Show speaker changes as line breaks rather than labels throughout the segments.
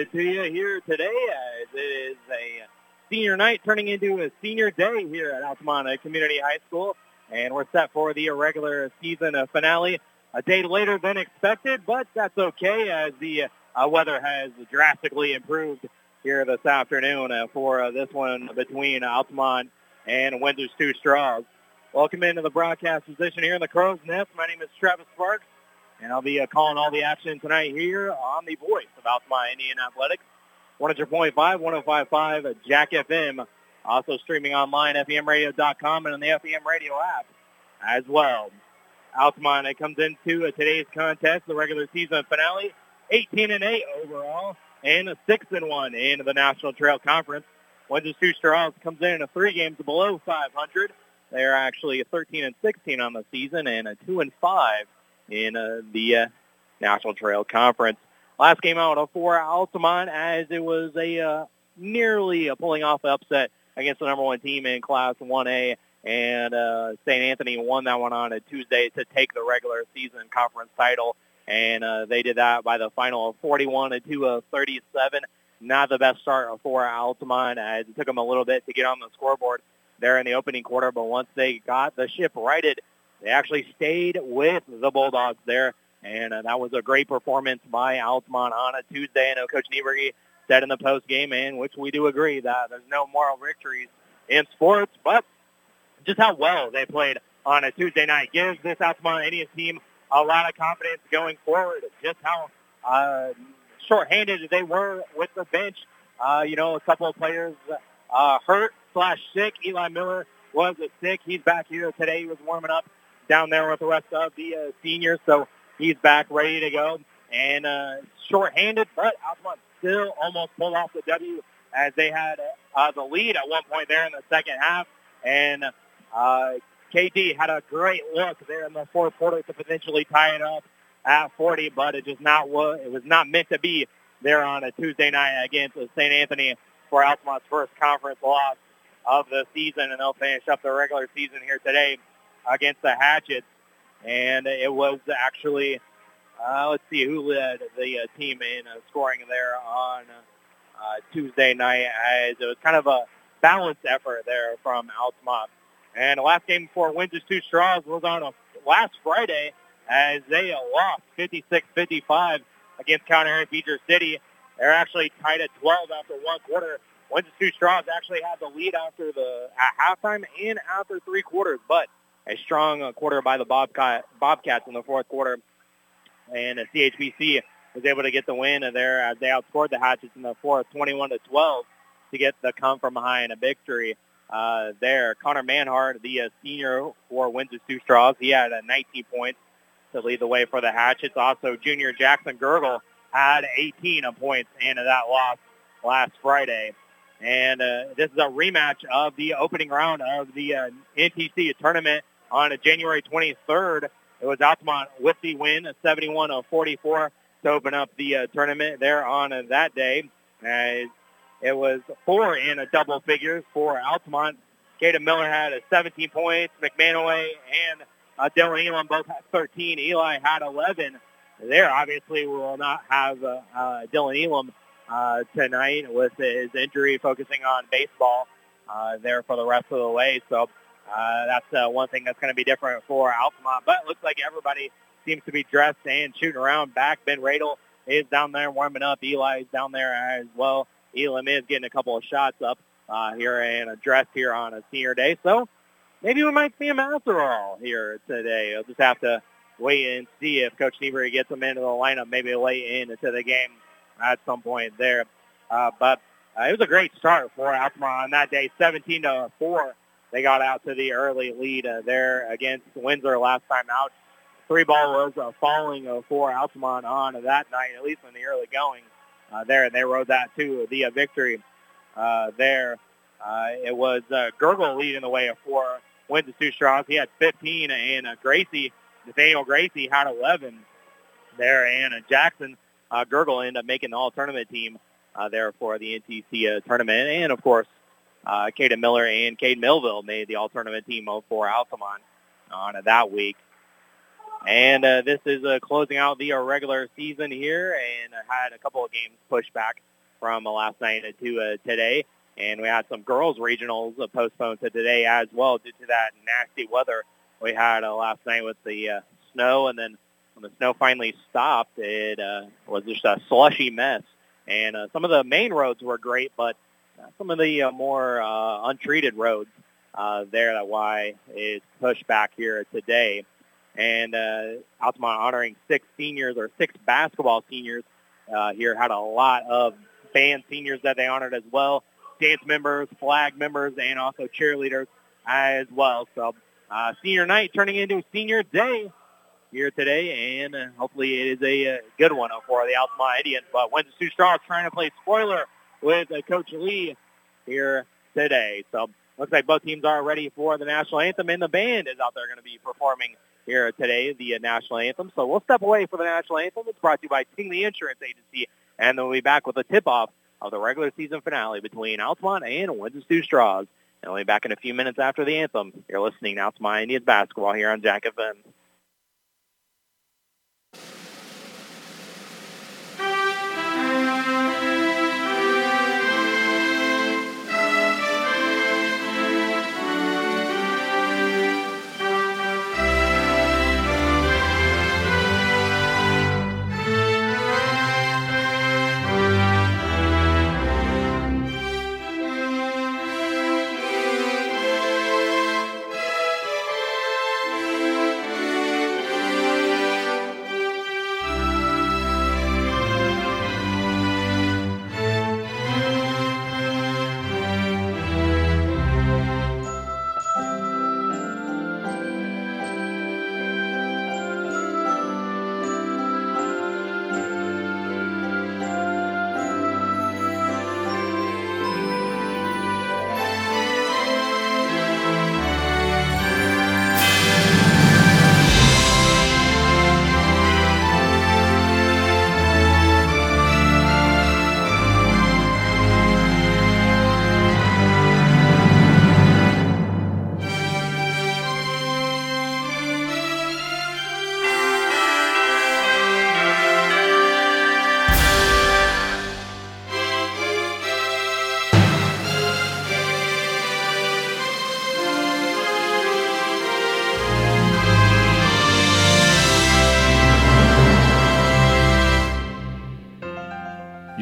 To you here today as it is a senior night turning into a senior day here at Altamont Community High School. And we're set for the regular season finale a day later than expected, but that's okay as the uh, weather has drastically improved here this afternoon uh, for uh, this one between Altamont and Windsor's Two Straws. Welcome into the broadcast position here in the Crow's Nest. My name is Travis Sparks, and I'll be uh, calling all the action tonight here on the voice of Altamont Indian Athletics, 100.5, 105.5, Jack FM, also streaming online, FEMradio.com, and on the FEM Radio app as well. Altamont it comes into uh, today's contest, the regular season finale, 18 and 8 overall, and a 6 and 1 in the National Trail Conference. Windsor's Two Straws comes in at three games below 500. They're actually 13 and 16 on the season and a 2 and 5 in uh, the uh, National Trail Conference. Last game out for Altamont as it was a uh, nearly a pulling off upset against the number one team in Class 1A and uh, St. Anthony won that one on a Tuesday to take the regular season conference title, and uh, they did that by the final of 41 to 2 of 37. Not the best start for Altamont, as it took them a little bit to get on the scoreboard there in the opening quarter, but once they got the ship righted, they actually stayed with the Bulldogs there, and uh, that was a great performance by Altamont on a Tuesday. I know Coach Niebrugge said in the post game, and which we do agree that there's no moral victories in sports, but just how well they played on a Tuesday night gives this Altamont Indians team a lot of confidence going forward. Just how uh, shorthanded they were with the bench. Uh, you know, a couple of players uh, hurt slash sick. Eli Miller was sick. He's back here today. He was warming up down there with the rest of the uh, seniors, so he's back ready to go. And uh, shorthanded, but Altamont still almost pulled off the W as they had uh, the lead at one point there in the second half. And uh, KD had a great look there in the fourth quarter to potentially tie it up at 40, but it just not was it was not meant to be there on a Tuesday night against St. Anthony for Altamont's first conference loss of the season, and they'll finish up the regular season here today against the Hatchets. And it was actually, uh, let's see, who led the uh, team in uh, scoring there on uh, Tuesday night as it was kind of a balanced effort there from Altamont. And the last game before Windsor's Two Straws was on a last Friday as they lost 56-55 against County Beecher City. They're actually tied at 12 after one quarter. Windsor's Two Straws actually had the lead after the at halftime and after three quarters, but a strong uh, quarter by the Bobcat, Bobcats in the fourth quarter. And the CHBC was able to get the win there as they outscored the Hatchets in the fourth, 21 to 12, to get the come from behind a victory uh, there. Connor Manhart, the uh, senior for Windsor's Two Straws, he had uh, 19 points to lead the way for the Hatchets. Also, junior Jackson Gergel had 18 points in that loss last Friday. And uh, this is a rematch of the opening round of the uh, NTC tournament on a January 23rd. It was Altamont with the win, 71-44 to open up the uh, tournament there on uh, that day. Uh, it was four in a double figures for Altamont. Caden Miller had a 17 points. McManaway and uh, Dylan Elam both had 13. Eli had 11. There, obviously, we will not have uh, uh, Dylan Elam uh, tonight with his injury, focusing on baseball uh, there for the rest of the way. So uh, that's uh, one thing that's going to be different for Altamont. But it looks like everybody seems to be dressed and shooting around back. Ben Radel is down there warming up. Eli is down there as well. Elam is getting a couple of shots up uh, here and addressed here on a senior day. So maybe we might see him after all here today. We'll just have to wait and see if Coach Niebrugge gets him into the lineup maybe late into the game at some point there. Uh, but uh, it was a great start for Altamont on that day, 17 to 4. They got out to the early lead uh, there against Windsor last time out. Three ball was uh, falling uh, for Altamont on that night, at least in the early going uh, there, and they rode that to the uh, victory uh, there. Uh, it was uh, Gergel leading the way for Windsor's Two Straws. He had 15, and uh, Gracie, Nathaniel Gracie, had 11 there, and uh, Jackson uh, Gergel ended up making the all-tournament team uh, there for the NTC uh, tournament, and of course, uh, Caden Miller and Cade Millville made the all-tournament team for Altamont on uh, that week. And uh, this is uh, closing out the uh, regular season here and uh, had a couple of games pushed back from last night to uh, today. And we had some girls regionals uh, postponed to today as well due to that nasty weather we had uh, last night with the uh, snow. And then when the snow finally stopped, it uh, was just a slushy mess. And uh, some of the main roads were great, but uh, some of the uh, more uh, untreated roads uh, there, that why is pushed back here today. And uh, Altamont honoring six seniors or six basketball seniors uh, here had a lot of band seniors that they honored as well, dance members, flag members, and also cheerleaders as well. So uh, senior night turning into senior day here today, and uh, hopefully it is a, uh, good one for the Altamont Indians. But Windsor Sioux Stars trying to play spoiler with uh, Coach Lee here today. So looks like both teams are ready for the national anthem, and the band is out there going to be performing here today, the uh, national anthem. So we'll step away for the national anthem. It's brought to you by Tingley Insurance Agency, and then we'll be back with a tip-off of the regular season finale between Altamont and Sioux Stars. And we'll be back in a few minutes after the anthem. You're listening now to my Indians basketball here on Jack FM.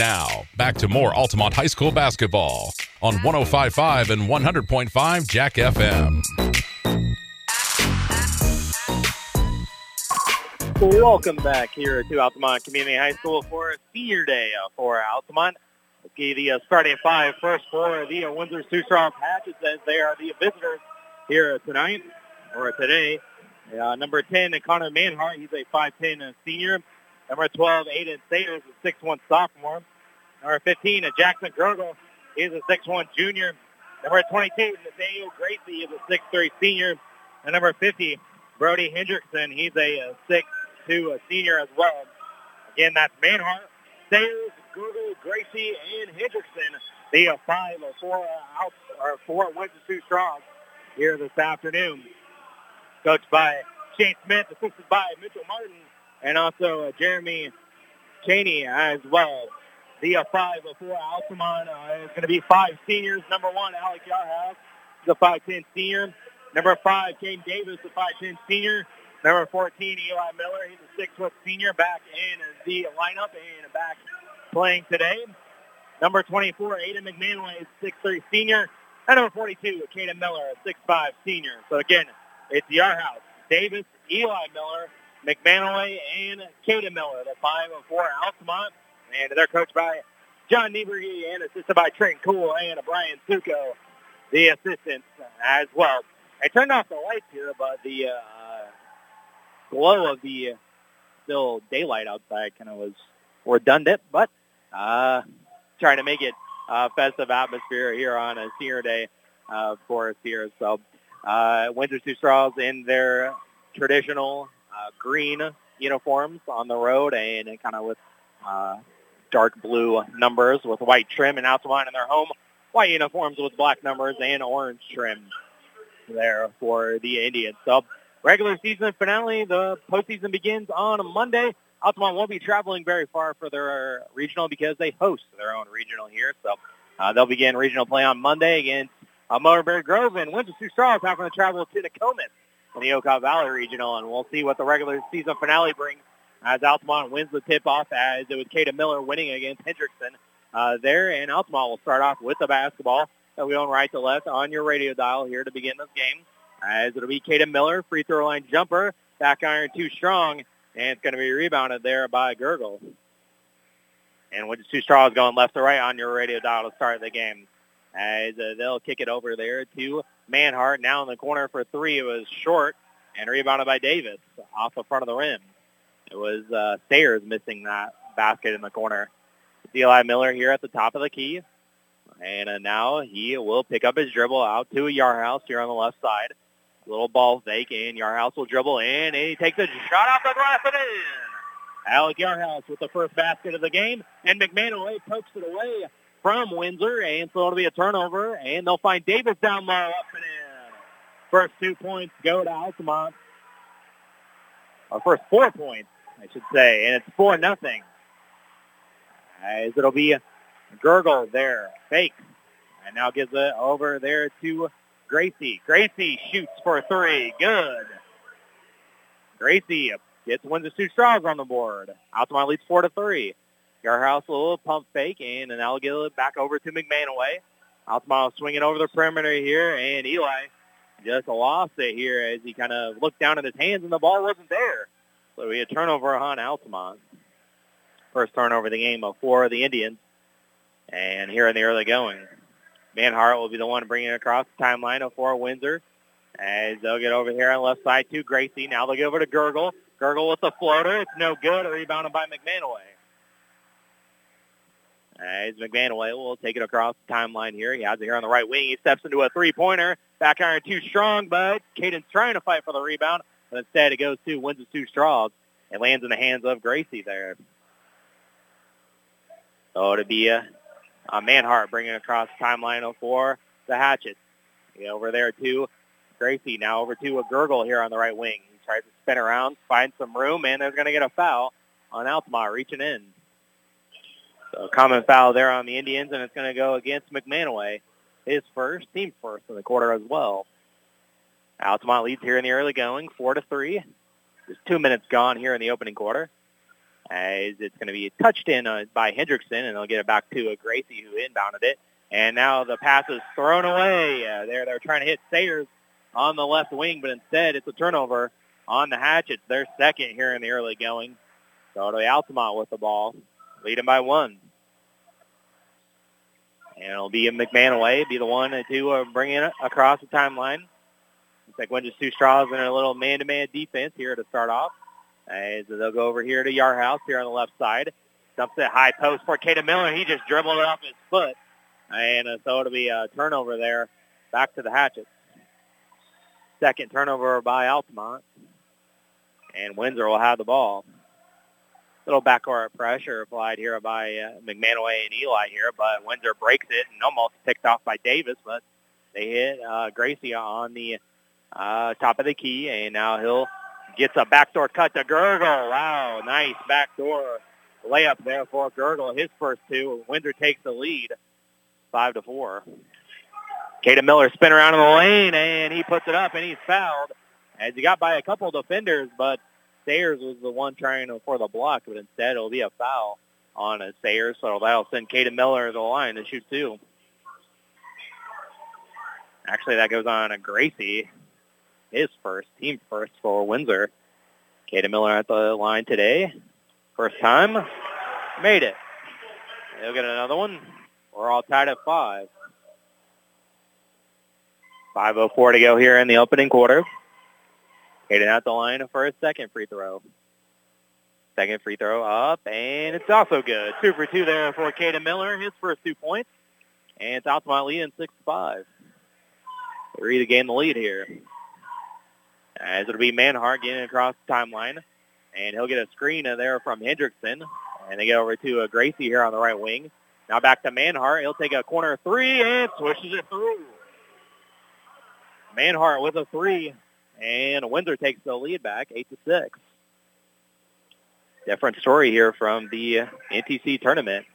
Now, back to more Altamont High School basketball on 105.5 and 100.5 Jack FM.
Welcome back here to Altamont Community High School for Senior Day for Altamont. The uh, starting five first for the uh, Windsor Sioux Star Patches as they are the visitors here tonight or today. Uh, number 10, Connor Manhart. He's a 5'10 senior. Number 12, Aiden Sayers, a 6'1 sophomore. Number 15, a Jackson Gergel. He's a 6'1 junior. Number 22, Nathaniel Gracie is a 6'3 senior. And number 50, Brody Hendrickson. He's a 6'2 senior as well. Again, that's Manhart, Sayers, Gergel, Gracie, and Hendrickson. The uh, five or four out or four Windsor Sioux strong here this afternoon. Coached by Shane Smith, assisted by Mitchell Martin and also uh, Jeremy Cheney as well. The uh, five for Altamont uh, is going to be five seniors. Number one, Alec Yarhouse, the 5'10 senior. Number five, Kane Davis, the 5'10 senior. Number 14, Eli Miller. He's a six-foot senior back in the lineup and back playing today. Number 24, Aiden McManaway, 6'3 senior. And number 42, Kaden Miller, a 6'5 senior. So again, it's Yarhouse, Davis, Eli Miller, McManaway and Caden Miller, the 5 of 4 Altamont. And they're coached by John Niebrugge and assisted by Trent Cool and Brian Suko, the assistants as well. I turned off the lights here, but the uh, glow of the uh, still daylight outside kind of was redundant. But uh, trying to make it uh, festive atmosphere here on a senior day, uh, of course, here. So uh, Windsor Sioux Straws in their traditional uh, green uniforms on the road and kind of with uh, dark blue numbers with white trim and Altamont in their home white uniforms with black numbers and orange trim there for the Indians. So regular season finale, the postseason begins on Monday. Altamont won't be traveling very far for their regional because they host their own regional here. So uh, they'll begin regional play on Monday against uh, Mulberry Grove and Winchester Straws having to travel to Nokomis in the Okaw Valley Regional, and we'll see what the regular season finale brings as Altamont wins the tip-off as it was Caden Miller winning against Hendrickson uh, there, and Altamont will start off with the basketball that we own right to left on your radio dial here to begin this game as it'll be Caden Miller, free throw line jumper, back iron too strong, and it's going to be rebounded there by Gergel. And with two straws going left to right on your radio dial to start the game. As uh, they'll kick it over there to Manhart. Now in the corner for three. It was short and rebounded by Davis off the front of the rim. It was uh, Sayers missing that basket in the corner. Eli Miller here at the top of the key. And uh, now he will pick up his dribble out to Yarhouse here on the left side. Little ball fake, and Yarhouse will dribble in, and he takes a shot off the glass and in. Alec Yarhouse with the first basket of the game, and McMahon pokes it away from Windsor, and so it'll be a turnover, and they'll find Davis down low, up and in. First two points go to Altamont. Our first four points, I should say, and it's four nothing. As it'll be a Gergel there, fake, and now gives it over there to Gracie. Gracie shoots for three. Good. Gracie gets Windsor two Straws on the board. Altamont leads four to three. Yarhouse a little pump fake, and get it back over to McManaway. Altamont swinging over the perimeter here, and Eli just lost it here as he kind of looked down at his hands, and the ball wasn't there. So we had turnover on Altamont. First turnover of the game for the Indians. And here in the early going. Manhart will be the one bringing it across the timeline for Windsor. As they'll get over here on the left side to Gracie. Now they'll get over to Gergel. Gergel with the floater. It's no good. Rebounded by McManaway. As McManaway will take it across the timeline here. He has it here on the right wing. He steps into a three-pointer. Back iron too strong, but Caden's trying to fight for the rebound. But instead it goes to Windsor two Straws. It lands in the hands of Gracie there. So it'll be a, a Manhart bringing across timeline for the Hatchets. Yeah, over there to Gracie. Now over to a Gergel here on the right wing. He tries to spin around, find some room, and they're going to get a foul on Altamont reaching in. So common foul there on the Indians, and it's going to go against McManaway. His first, team first in the quarter as well. Altamont leads here in the early going, four to three. There's two minutes gone here in the opening quarter. As it's going to be touched in uh, by Hendrickson, and they'll get it back to uh, Gracie, who inbounded it. And now the pass is thrown away. Uh, there, they're trying to hit Sayers on the left wing, but instead it's a turnover on the Hatchets. Their second here in the early going. So it'll Altamont with the ball, leading by one. And it'll be a McManaway, be the one to uh, bring it across the timeline. Looks like Windsor Sioux Straws in a little man-to-man defense here to start off. As they'll go over here to Yarhouse here on the left side. Dumps it high post for Caden Miller. He just dribbled it off his foot. And uh, so it'll be a turnover there back to the Hatchets. Second turnover by Altamont. And Windsor will have the ball. Little backcourt pressure applied here by uh, McManaway and Eli here, but Windsor breaks it and almost picked off by Davis, but they hit uh, Gracie on the uh, top of the key, and now he'll gets a backdoor cut to Gergel. Wow, nice backdoor layup there for Gergel. His first two. Windsor takes the lead, five to four. Caden Miller spin around in the lane, and he puts it up, and he's fouled. As he got by a couple defenders, but Sayers was the one trying to, for the block, but instead it'll be a foul on a Sayers, so that'll send Caden Miller to the line to shoot two. Actually, that goes on a Gracie, his first, team first for Windsor. Caden Miller at the line today. First time, made it. They'll get another one. We're all tied at five. 5.04 to go here in the opening quarter. Caden at the line for a second free throw. Second free throw up, and it's also good. Two for two there for Caden Miller, his first two points. And it's lead in 6-5. Three to gain the lead here. As it'll be Manhart getting across the timeline. And he'll get a screen there from Hendrickson. And they get over to uh, Gracie here on the right wing. Now back to Manhart. He'll take a corner three and swishes it through. Manhart with a three. And Windsor takes the lead back, 8 to 6. Different story here from the NTC tournament.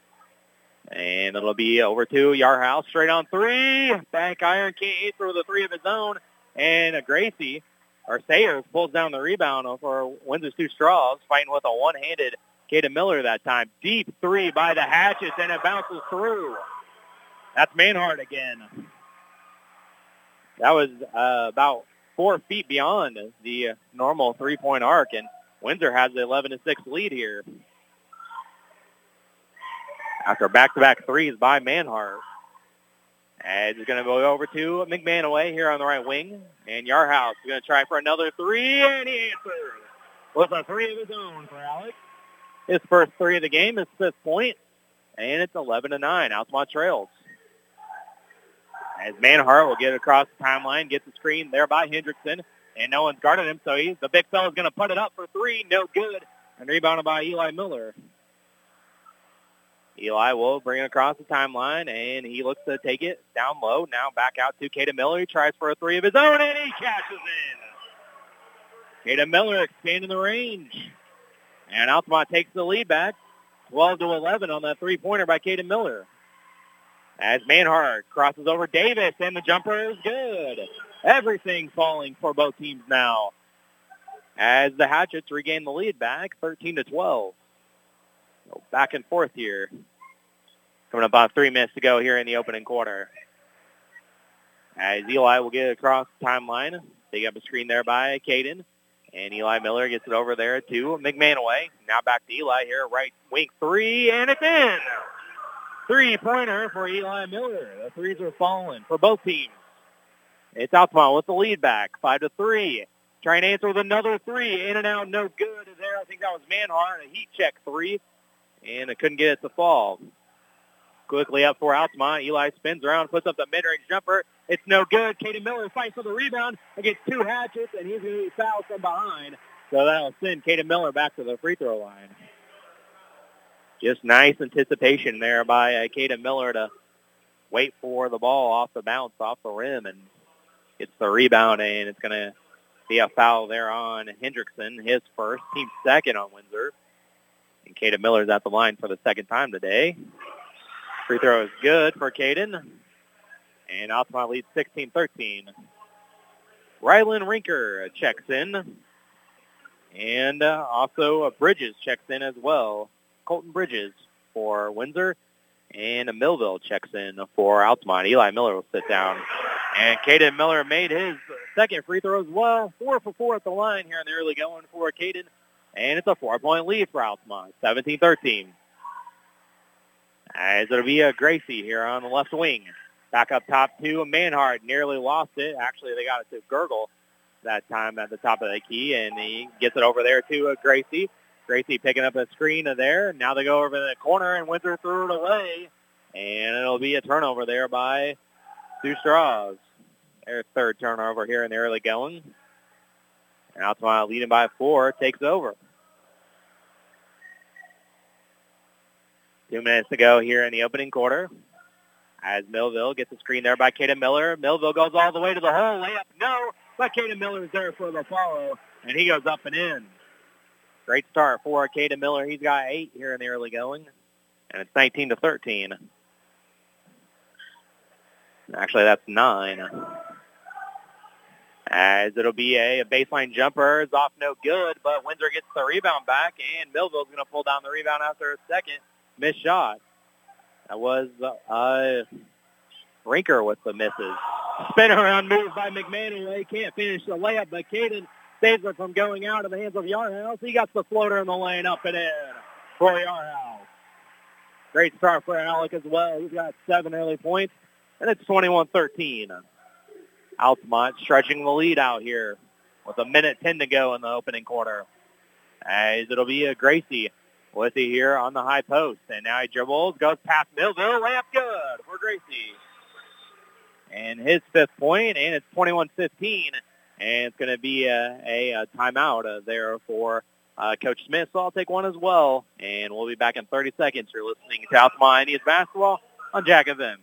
And it'll be over to Yarhouse straight on three. Back iron can't answer with a three of his own. And Gracie, or Sayers, pulls down the rebound for Windsor's two straws, fighting with a one-handed Caden Miller that time. Deep three by the Hatchets, and it bounces through. That's Manhart again. That was uh, about four feet beyond the normal three-point arc, and Windsor has the 11 to 6 lead here after back-to-back threes by Manhart. He's going to go over to McManaway here on the right wing. And Yarhouse is going to try for another three, and he answers with a three of his own for Alex. His first three of the game, his fifth point, and it's 11 to 9. Altamont trails. As Manhart will get across the timeline, get the screen there by Hendrickson, and no one's guarding him, so he's the big fella's going to put it up for three, no good, and rebounded by Eli Miller. Eli will bring it across the timeline, and he looks to take it down low. Now back out to Caden Miller. He tries for a three of his own, and he catches in. Caden Miller expanding the range. And Altamont takes the lead back, 12 to 11 on that three-pointer by Caden Miller. As Manhart crosses over Davis, and the jumper is good. Everything falling for both teams now. As the Hatchets regain the lead back, 13 to 12. So back and forth here. Coming up about three minutes to go here in the opening quarter. As Eli will get across the timeline. They up a screen there by Caden. And Eli Miller gets it over there to McManaway. Now back to Eli here, right wing three, and it's in. Three-pointer for Eli Miller. The threes are falling for both teams. It's Altamont with the lead back, five to three. Trying to answer with another three. In and out, no good there. I think that was Manhart, a heat check three and it couldn't get it to fall. Quickly up for Altamont. Eli spins around, puts up the mid-range jumper. It's no good. Caden Miller fights for the rebound against two hatchets, and he's going to be fouled from behind. So that'll send Caden Miller back to the free throw line. Just nice anticipation there by uh, Caden Miller to wait for the ball off the bounce, off the rim, and gets the rebound, and it's going to be a foul there on Hendrickson, his first, team second on Windsor. And Caden Miller's at the line for the second time today. Free throw is good for Caden. And Altamont leads 16-13. Rylan Rinker checks in. And uh, also uh, Bridges checks in as well. Colton Bridges for Windsor. And a Millville checks in for Altamont. Eli Miller will sit down. And Caden Miller made his second free throw as well. Four for four at the line here in the early going for Caden. And it's a four-point lead for Altamont, 17-13. As it'll be a Gracie here on the left wing. Back up top to a Manhart. Nearly lost it. Actually, they got it to Gergel that time at the top of the key, and he gets it over there to Gracie. Gracie picking up a screen there. Now they go over the corner, and Windsor threw it away. And it'll be a turnover there by Two Straws. Their third turnover here in the early going. And Altamont leading by four takes over. Two minutes to go here in the opening quarter. As Millville gets the screen there by Caden Miller. Millville goes all the way to the hole. Layup, no. But Caden Miller is there for the follow, and he goes up and in. Great start for Caden Miller. He's got eight here in the early going, and it's 19 to 13. Actually, that's nine. As it'll be a, a baseline jumper. It's off no good, but Windsor gets the rebound back, and Millville's going to pull down the rebound after a second missed shot. That was uh, Rinker with the misses. Spin around move by McManaway. Can't finish the layup, but Caden saves it from going out of the hands of Yarhouse. He got the floater in the lane up and in for Yarhouse. Great start for Alec as well. He's got seven early points, and it's 21-13. Altamont stretching the lead out here with a minute 10 to go in the opening quarter. as it'll be a Gracie with it here on the high post. And now he dribbles, goes past Millville, layup good for Gracie. And his fifth point, and it's 21-15. And it's going to be a, a, a timeout uh, there for uh, Coach Smith. So I'll take one as well. And we'll be back in 30 seconds. You're listening to Altamont Indians basketball on Jack FM.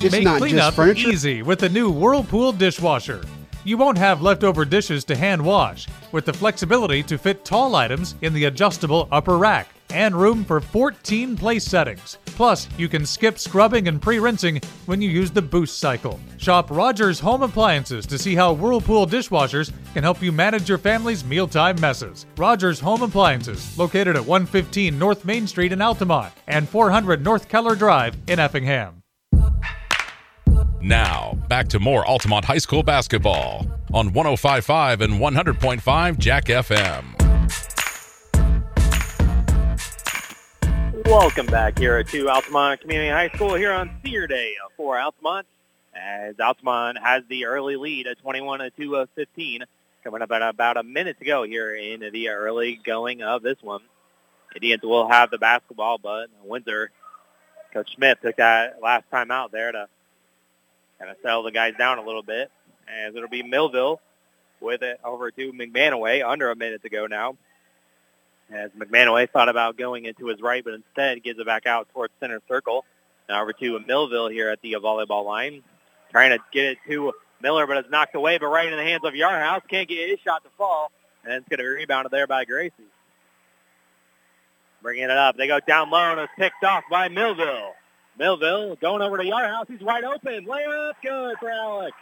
It's
Make
not
cleanup
just furniture.
easy with the new Whirlpool dishwasher. You won't have leftover dishes to hand wash with the flexibility to fit tall items in the adjustable upper rack and room for 14 place settings. Plus, you can skip scrubbing and pre-rinsing when you use the boost cycle. Shop Rogers Home Appliances to see how Whirlpool dishwashers can help you manage your family's mealtime messes. Rogers Home Appliances, located at 115 North Main Street in Altamont and 400 North Keller Drive in Effingham.
Now, back to more Altamont High School basketball on 105.5 and 100.5 Jack FM.
Welcome back here to Altamont Community High School here on Senior Day for Altamont. As Altamont has the early lead at 21 to 2 of 15, coming up at about a minute to go here in the early going of this one. Indians will have the basketball, but Windsor, Coach Smith took that last time out there to kind of settle the guys down a little bit. As it'll be Millville with it over to McManaway under a minute to go now as McManaway thought about going into his right, but instead gives it back out towards center circle. Now over to Millville here at the volleyball line. Trying to get it to Miller, but it's knocked away, but right in the hands of Yarhouse. Can't get his shot to fall, and it's going to be rebounded there by Gracie. Bringing it up. They go down low, and it's picked off by Millville. Millville going over to Yarhouse. He's wide open. Layup good for Alex.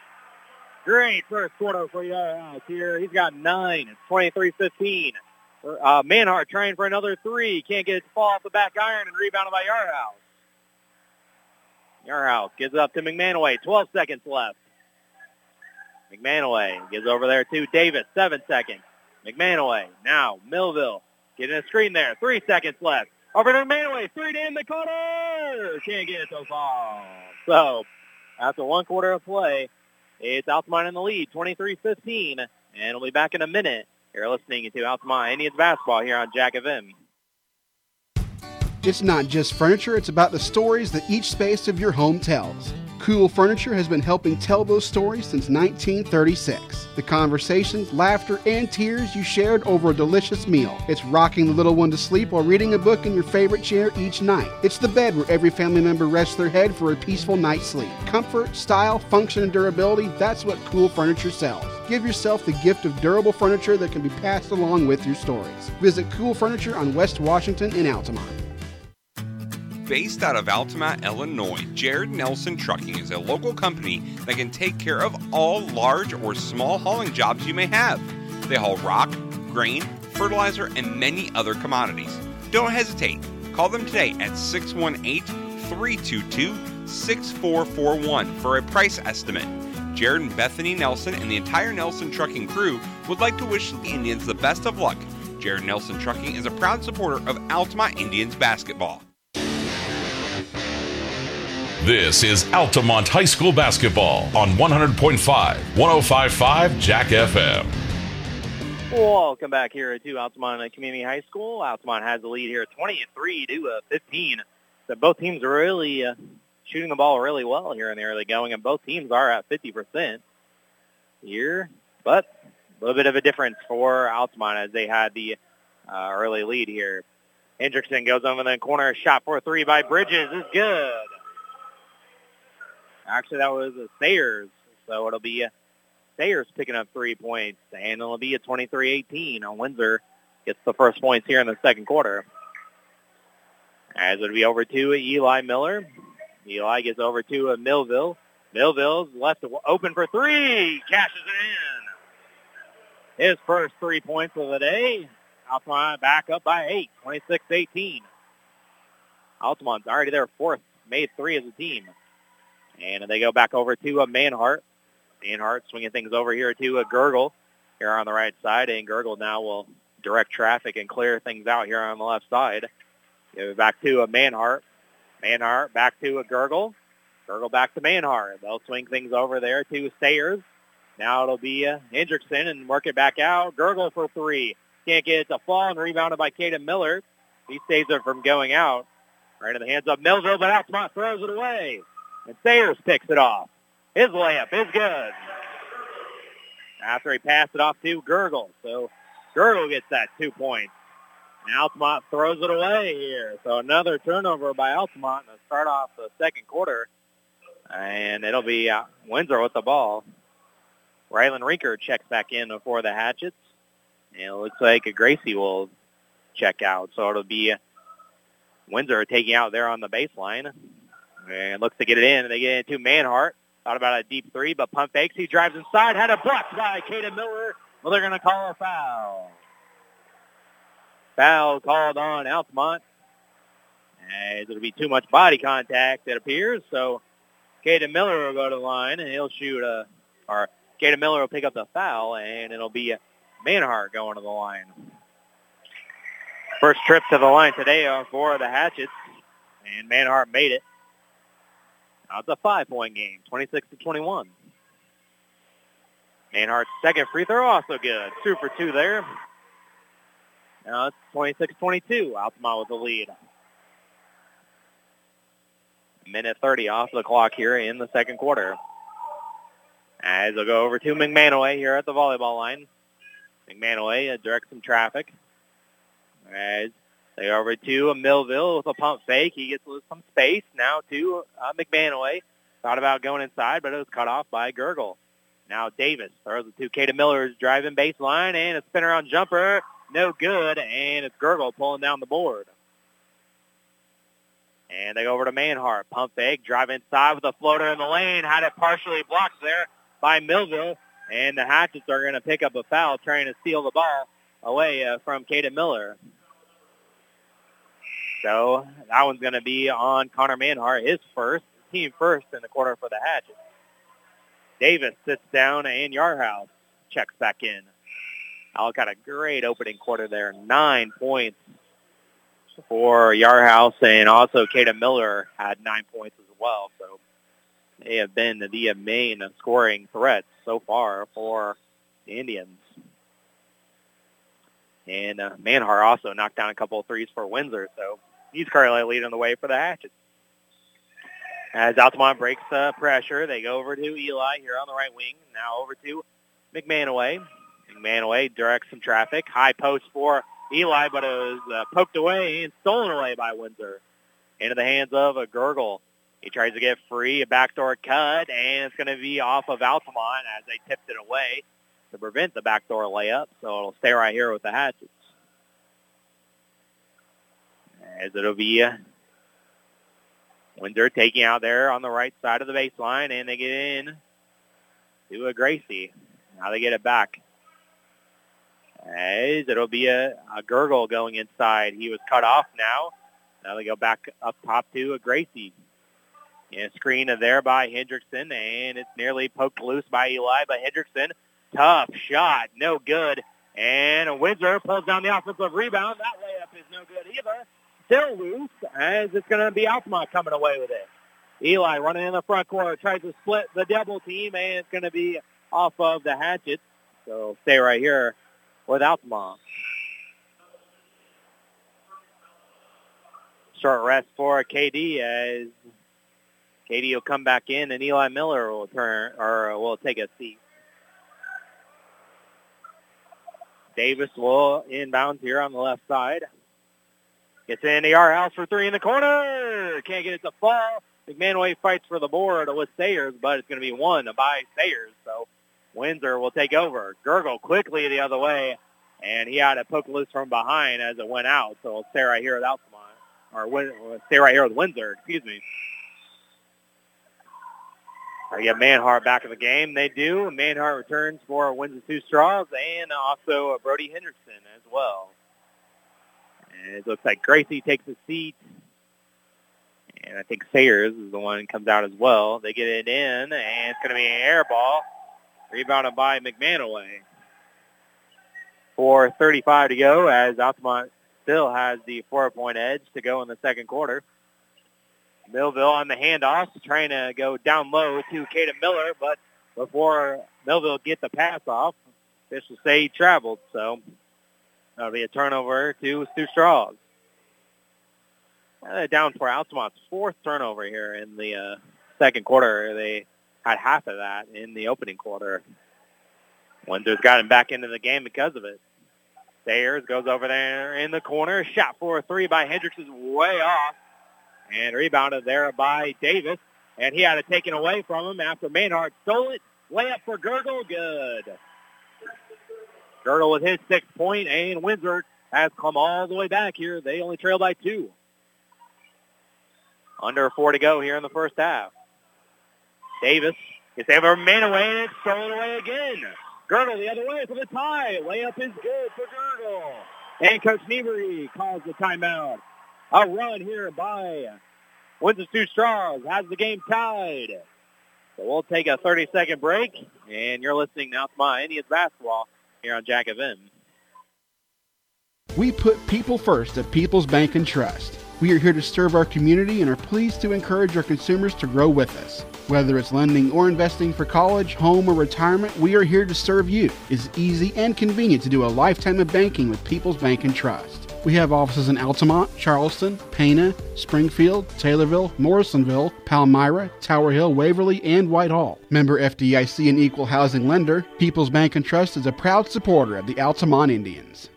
Great first quarter for Yarhouse here. He's got nine. It's 23-15. Uh, Manhart trying for another three. Can't get it to fall off the back iron and rebounded by Yarhouse. Yarhouse gives it up to McManaway. 12 seconds left. McManaway gives over there to Davis. Seven seconds. McManaway. Now Millville getting a screen there. Three seconds left. Over to McManaway. Three in the corner. Can't get it to fall. So after one quarter of play, it's Altamont in the lead, 23-15. And we'll be back in a minute. You're listening to Altamont Indians basketball here on Jack of FM.
It's not just furniture, it's about the stories that each space of your home tells. Cool Furniture has been helping tell those stories since 1936. The conversations, laughter, and tears you shared over a delicious meal. It's rocking the little one to sleep while reading a book in your favorite chair each night. It's the bed where every family member rests their head for a peaceful night's sleep. Comfort, style, function, and durability that's what Cool Furniture sells. Give yourself the gift of durable furniture that can be passed along with your stories. Visit Cool Furniture on West Washington in Altamont.
Based out of Altamont, Illinois, Jared Nelson Trucking is a local company that can take care of all large or small hauling jobs you may have. They haul rock, grain, fertilizer, and many other commodities. Don't hesitate. Call them today at 618 322 6441 for a price estimate. Jared and Bethany Nelson and the entire Nelson Trucking crew would like to wish the Indians the best of luck. Jared Nelson Trucking is a proud supporter of Altamont Indians basketball.
This is Altamont High School basketball on 100.5, 105.5 Jack FM.
Welcome back here to Altamont Community High School. Altamont has the lead here 23 to uh, 15. So both teams are really uh, shooting the ball really well here in the early going, and both teams are at 50% here. But a little bit of a difference for Altamont as they had the uh, early lead here. Hendrickson goes over the corner. Shot for three by Bridges is good. Actually, that was a Sayers, so it'll be a Sayers picking up three points, and it'll be a 23-18 on Windsor. Gets the first points here in the second quarter. As it'll be over to Eli Miller. Eli gets over to uh, Millville. Millville's left open for three. Cashes it in. His first three points of the day. Altamont back up by eight, 26-18. Altamont's already their fourth made three as a team. And they go back over to a Manhart. Manhart swinging things over here to uh, a Gergel here on the right side. And Gergel now will direct traffic and clear things out here on the left side. Give it back to a Manhart. Manhart back to a Gergel. Gergel back to Manhart. They'll swing things over there to Sayers. Now it'll be uh, Hendrickson and work it back out. Gergel for three. can't get it to fall and rebounded by Caden Miller. He saves it from going out. Right in the hands of Millville, but Altamont throws it away. And Sayers picks it off. His layup is good. After he passed it off to Gergel. So Gergel gets that two points. And Altamont throws it away here. So another turnover by Altamont to start off the second quarter. And it'll be uh, Windsor with the ball. Rylan Rinker checks back in for the Hatchets. And it looks like a Gracie will check out. So it'll be Windsor taking out there on the baseline. And looks to get it in. And they get it into Manhart. Thought about a deep three, but pump fakes. He drives inside. Had a block by Kaden Miller. Well, they're going to call a foul. Foul called on Altamont. As it'll be too much body contact, it appears. So Kaden Miller will go to the line, and he'll shoot a, or Kaden Miller will pick up the foul, and it'll be Manhart going to the line. First trip to the line today uh, for the Hatchets, and Manhart made it. Now it's a five-point game, 26 to 21. Manhart's second free throw also good. Two for two there. Now it's 26-22. Altamont with the lead. Minute 30 off the clock here in the second quarter. As they'll go over to McManaway here at the volleyball line. McManaway directs some traffic. As they over to Millville with a pump fake. He gets some space now to uh, McManaway. Thought about going inside, but it was cut off by Gergel. Now Davis throws it to Caden Miller's driving baseline and a spin around jumper. No good, and it's Gergel pulling down the board. And they go over to Manhart. Pump fake, drive inside with a floater in the lane. Had it partially blocked there by Millville. And the Hatchets are going to pick up a foul trying to steal the ball away uh, from Caden Miller. So that one's going to be on Connor Manhart, his first, team first in the quarter for the Hatchets. Davis sits down and Yarhouse checks back in. Al got a great opening quarter there. Nine points for Yarhouse and also Kata Miller had nine points as well. So they have been the main scoring threats so far for the Indians. And uh, Manhart also knocked down a couple of threes for Windsor. So he's currently leading the way for the Hatchets. As Altamont breaks uh, pressure, they go over to Eli here on the right wing. Now over to McManaway. McManaway directs some traffic. High post for Eli, but it was uh, poked away and stolen away by Windsor. Into the hands of a Gergel. He tries to get free, a backdoor cut, and it's going to be off of Altamont as they tipped it away to prevent the backdoor layup. So it'll stay right here with the Hatchets. As it'll be uh, Windsor taking out there on the right side of the baseline, and they get in to a Gracie. Now they get it back. As it'll be a, a Gergel going inside. He was cut off now. Now they go back up top to a Gracie. And a screen there by Hendrickson, and it's nearly poked loose by Eli, but Hendrickson, tough shot, no good. And Windsor pulls down the offensive rebound. That layup is no good either. Still loose, as it's going to be Altamont coming away with it. Eli running in the front corner, tries to split the double team, and it's going to be off of the hatchet. So stay right here with Altamont. Short rest for KD as KD will come back in and Eli Miller will turn or will take a seat. Davis will inbounds here on the left side. Gets in the Yarhouse for three in the corner. Can't get it to fall. McManaway fights for the board with Sayers, but it's going to be one by Sayers. So Windsor will take over. Gergel quickly the other way, and he had to poke loose from behind as it went out. So it'll stay right here with Altamont, or stay right here with Windsor, excuse me. I get Manhart back in the game. They do. Manhart returns for Windsor Two Straws and also Brody Henderson as well. It looks like Gracie takes a seat. And I think Sayers is the one who comes out as well. They get it in, and it's going to be an air ball. Rebounded by McManaway. 4.35 to go as Altamont still has the four-point edge to go in the second quarter. Millville on the handoff, trying to go down low to Caden Miller, but before Millville get the pass off, officials say he traveled. So That'll be a turnover to Stu Straws. Uh, down for Altamont's fourth turnover here in the uh, second quarter. They had half of that in the opening quarter. Windsor's got him back into the game because of it. Sayers goes over there in the corner. Shot for a three by Hendricks is way off. And rebounded there by Davis. And he had it taken away from him after Maynard stole it. Layup for Gergel. Good. Gergel with his sixth point, and Windsor has come all the way back here. They only trail by two. Under four to go here in the first half. Davis gets over man away, and it's stolen away again. Gergel the other way for the tie. Layup is good for Gergel. And Coach Niebrugge calls the timeout. A run here by Windsor Stew-Stras has the game tied. So we'll take a 30-second break, and you're listening now to my Indians basketball here on Jack FM.
We put people first at People's Bank and Trust. We are here to serve our community and are pleased to encourage our consumers to grow with us. Whether it's lending or investing for college, home, or retirement, we are here to serve you. It's easy and convenient to do a lifetime of banking with People's Bank and Trust. We have offices in Altamont, Charleston, Pana, Springfield, Taylorville, Morrisonville, Palmyra, Tower Hill, Waverly, and Whitehall. Member FDIC and equal housing lender, People's Bank and Trust is a proud supporter of the Altamont Indians.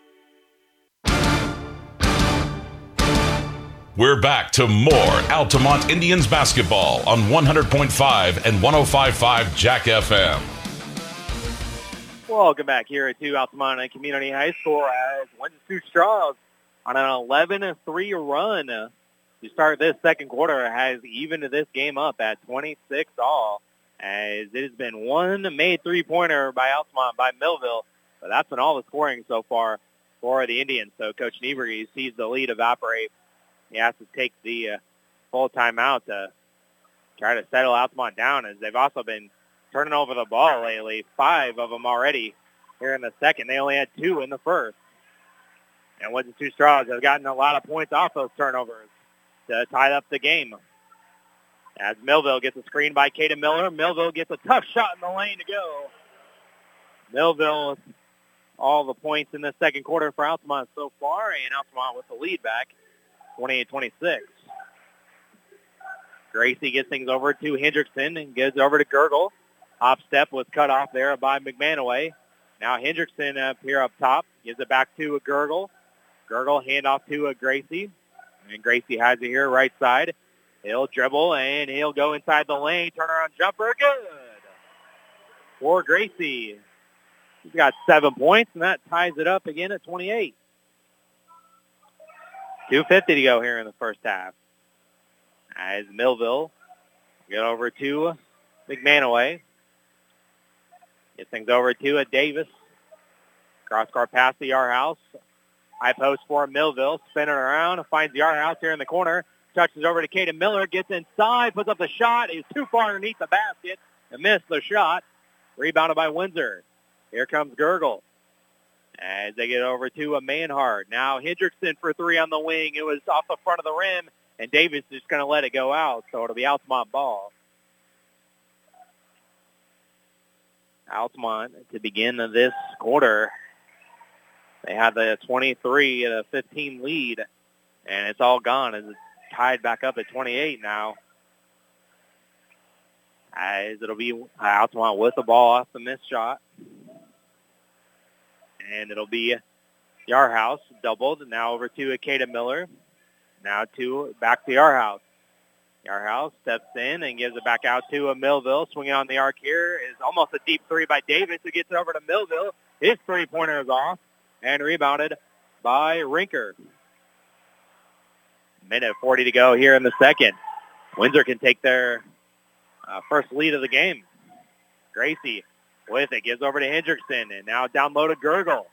We're back to more Altamont Indians basketball on 100.5 and 105.5 Jack FM.
Welcome back here to Altamont Community High School as Windsor Stras on an 11-3 run to start this second quarter has evened this game up at 26 all as it has been one made three-pointer by Altamont by Millville, but that's been all the scoring so far for the Indians. So Coach Niebrugge sees the lead evaporate. He has to take the uh, full timeout to try to settle Altamont down as they've also been turning over the ball lately, five of them already here in the second. They only had two in the first. And Windsor Stew-Stras have gotten a lot of points off those turnovers to tie up the game. As Millville gets a screen by Caden Miller, Millville gets a tough shot in the lane to go. Millville with all the points in the second quarter for Altamont so far, and Altamont with the lead back, 28-26. Gracie gets things over to Hendrickson and gets over to Gergel. Hop step was cut off there by McManaway. Now Hendrickson up here up top gives it back to a Gergel. Gergel handoff to a Gracie. And Gracie has it here right side. He'll dribble and he'll go inside the lane. Turnaround jumper. Good. For Gracie. He's got seven points, and that ties it up again at 28. 2.50 to go here in the first half. As Millville get over to McManaway. Gets things over to a Davis. Cross car past the Yarhouse. High post for Millville. Spinning around. Finds the Yarhouse here in the corner. Touches over to Caden Miller. Gets inside. Puts up the shot. He's too far underneath the basket. And missed the shot. Rebounded by Windsor. Here comes Gergel. As they get over to a Manhart. Now Hendrickson for three on the wing. It was off the front of the rim. And Davis is just going to let it go out. So it'll be Altamont ball. Altamont to begin this quarter. They had the 23 to 15 lead, and it's all gone it's tied back up at 28 now. Uh, As it'll be uh, Altamont with the ball off the missed shot. And it'll be Yarhouse doubled. Now over to Akeda Miller. Now to back to Yarhouse. Yarhouse steps in and gives it back out to a Millville. Swinging on the arc here is almost a deep three by Davis who gets it over to Millville. His three-pointer is off and rebounded by Rinker. Minute 40 to go here in the second. Windsor can take their uh, first lead of the game. Gracie with it, gives over to Hendrickson, and now down low to Gergel.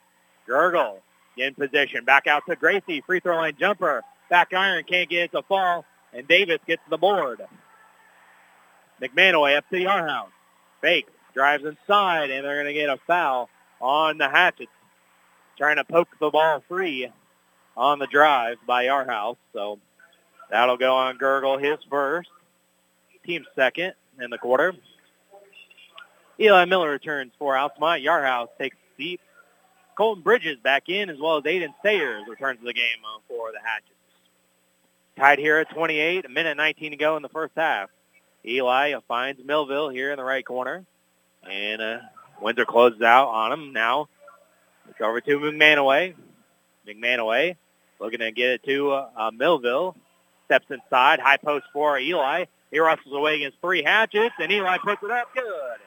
Gergel in position, back out to Gracie, free throw line jumper. Back iron, can't get it to fall, and Davis gets the board. McManaway up to the house. Fake, drives inside, and they're going to get a foul on the Hatchets. Trying to poke the ball free on the drive by our house. So that'll go on Gergel, his first. Team second in the quarter. Eli Miller returns for Altamont. Yarhouse takes deep Colton Bridges back in, as well as Aiden Sayers returns to the game for the Hatchets. Tied here at 28, a minute 19 to go in the first half. Eli finds Millville here in the right corner, and uh, Windsor closes out on him. Now over to McManaway. McManaway looking to get it to uh, uh, Millville. Steps inside, high post for Eli. He wrestles away against three hatchets, and Eli puts it up good.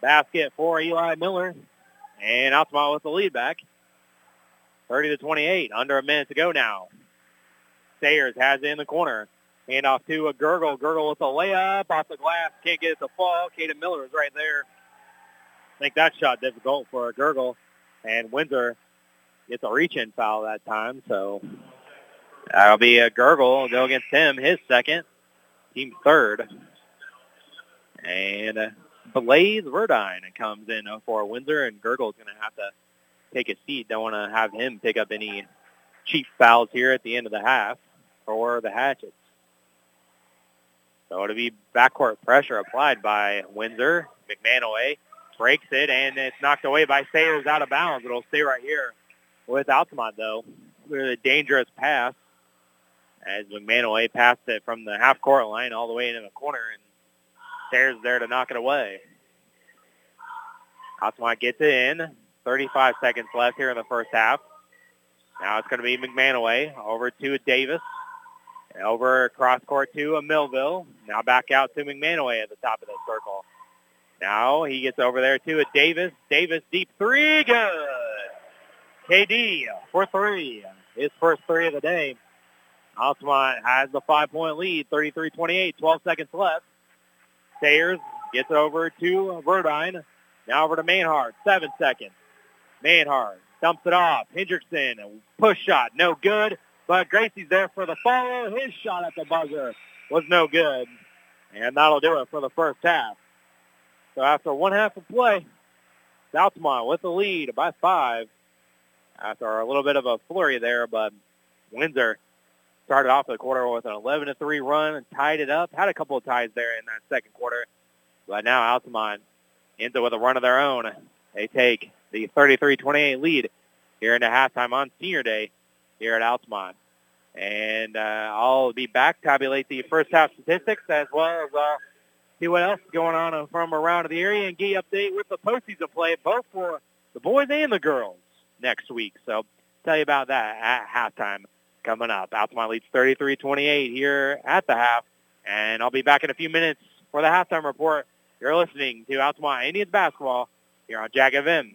Basket for Eli Miller. And Altamont with the lead back. 30 to 28. Under a minute to go now. Sayers has it in the corner. Hand off to a Gergel. Gergel with a layup off the glass. Can't get it to fall. Caden Miller is right there. Make that shot difficult for a Gergel. And Windsor gets a reach-in foul that time. So that'll be a Gergel. Go against him. His second. Team third. And uh, Blaze Verdine comes in for Windsor, and Gergel's going to have to take a seat. Don't want to have him pick up any cheap fouls here at the end of the half for the Hatchets. So it'll be backcourt pressure applied by Windsor. McManaway breaks it, and it's knocked away by Sayers out of bounds. It'll stay right here with Altamont, though. Really dangerous pass as McManaway passed it from the half-court line all the way into the corner, and Sayers there to knock it away. Altamont gets it in. 35 seconds left here in the first half. Now it's going to be McManaway over to Davis. Over cross court to Millville. Now back out to McManaway at the top of the circle. Now he gets over there too a Davis. Davis deep three. Good. KD for three. His first three of the day. Altamont has the five-point lead, 33-28, 12 seconds left. Sayers gets it over to Verdine. Now over to Manhart, seven seconds. Manhart dumps it off. Hendrickson, push shot, no good. But Gracie's there for the follow. His shot at the buzzer was no good. And that'll do it for the first half. So after one half of play, Altamont with the lead by five. After a little bit of a flurry there, but Windsor started off the quarter with an 11 to 3 run and tied it up. Had a couple of ties there in that second quarter. But now Altamont ends it with a run of their own. They take the 33-28 lead here into halftime on senior day here at Altamont. And uh, I'll be back, tabulate the first half statistics as well as uh, see what else is going on from around the area and get you update with the postseason play, both for the boys and the girls next week. So tell you about that at halftime coming up. Altamont leads 33-28 here at the half. And I'll be back in a few minutes for the halftime report. You're listening to Altamont Indians basketball here on Jack FM.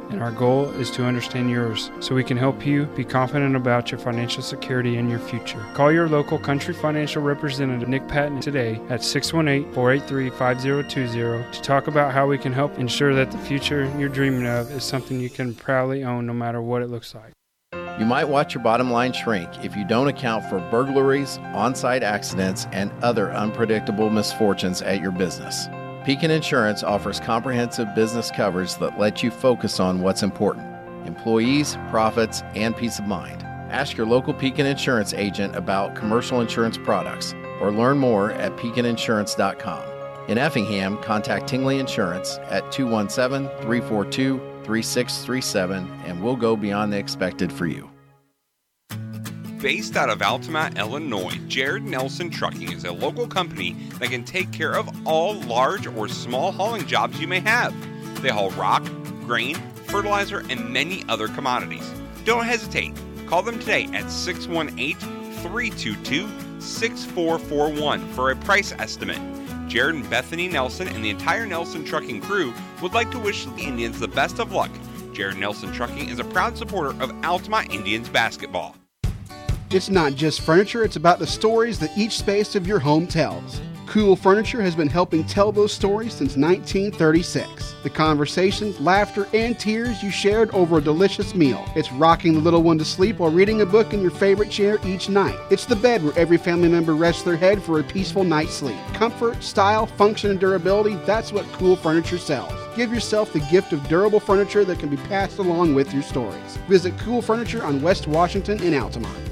and our goal is to understand yours so we can help you be confident about your financial security and your future. Call your local Country Financial representative, Nick Patton, today at 618 483 5020 to talk about how we can help ensure that the future you're dreaming of is something you can proudly own no matter what it looks like.
You might watch your bottom line shrink if you don't account for burglaries, on site accidents, and other unpredictable misfortunes at your business. Pekin Insurance offers comprehensive business coverage that lets you focus on what's important employees, profits, and peace of mind. Ask your local Pekin Insurance agent about commercial insurance products or learn more at pekininsurance.com. In Effingham, contact Tingley Insurance at 217 342 3637 and we'll go beyond the expected for you.
Based out of Altamont, Illinois, Jared Nelson Trucking is a local company that can take care of all large or small hauling jobs you may have. They haul rock, grain, fertilizer, and many other commodities. Don't hesitate. Call them today at 618 322 6441 for a price estimate. Jared and Bethany Nelson and the entire Nelson Trucking crew would like to wish the Indians the best of luck. Jared Nelson Trucking is a proud supporter of Altamont Indians basketball.
It's not just furniture, it's about the stories that each space of your home tells. Cool Furniture has been helping tell those stories since 1936. The conversations, laughter, and tears you shared over a delicious meal. It's rocking the little one to sleep while reading a book in your favorite chair each night. It's the bed where every family member rests their head for a peaceful night's sleep. Comfort, style, function, and durability that's what Cool Furniture sells. Give yourself the gift of durable furniture that can be passed along with your stories. Visit Cool Furniture on West Washington in Altamont.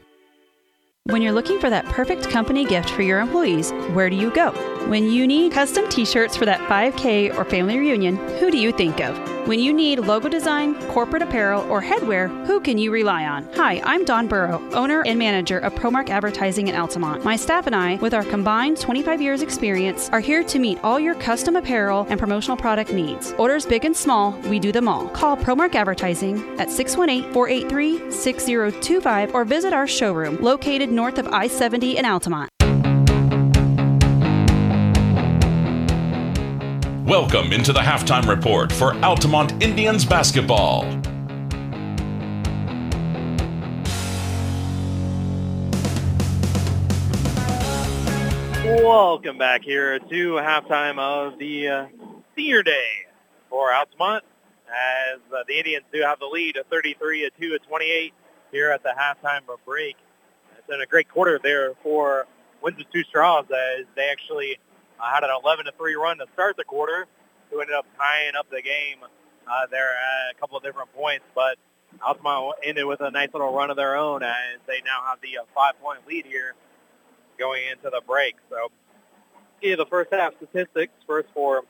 When you're looking for that perfect company gift for your employees, where do you go? When you need custom t shirts for that 5K or family reunion, who do you think of? When you need logo design, corporate apparel, or headwear, who can you rely on? Hi, I'm Don Burrow, owner and manager of Promark Advertising in Altamont. My staff and I, with our combined 25 years experience, are here to meet all your custom apparel and promotional product needs. Orders big and small, we do them all. Call Promark Advertising at 618-483-6025 or visit our showroom located north of I-70 in Altamont.
Welcome into the halftime report for Altamont Indians basketball.
Welcome back here to halftime of the uh, senior day for Altamont as uh, the Indians do have the lead of 33 to 2 at 28 here at the halftime break. It's been a great quarter there for Windsor Stew-Stras as they actually uh, had an 11 to 3 run to start the quarter, who ended up tying up the game uh, there at a couple of different points. But Altamont ended with a nice little run of their own as they now have the uh, five-point lead here going into the break. So, yeah, the first half statistics first for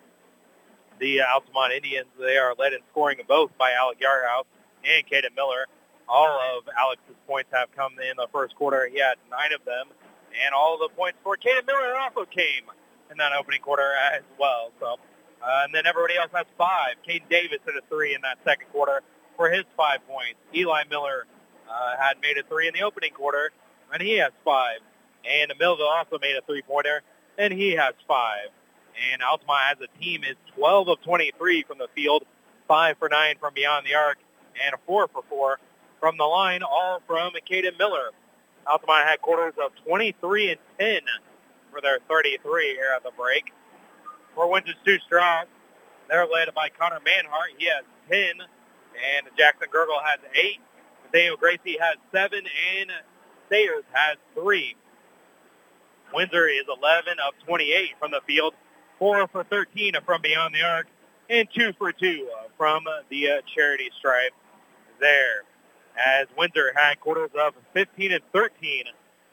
the Altamont Indians. They are led in scoring both by Alec Yarhouse and Caden Miller. All of Alex's points have come in the first quarter. He had nine of them, and all of the points for Caden Miller also came in that opening quarter as well. So, uh, and then everybody else has five. Caden Davis hit a three in that second quarter for his five points. Eli Miller uh, had made a three in the opening quarter, and he has five. And Millville also made a three-pointer, and he has five. And Altamont as a team is 12 of 23 from the field, 5 for 9 from beyond the arc, and 4 for 4 from the line, all from Caden Miller. Altamont had quarters of 23 and 10 for their 33 here at the break. For Windsor too Strong, they're led by Connor Manhart. He has 10, and Jackson Gergel has 8. Daniel Gracie has 7, and Sayers has 3. Windsor is 11 of 28 from the field, 4 for 13 from beyond the arc, and 2 for 2 from the uh, charity stripe there. As Windsor had quarters of 15 and 13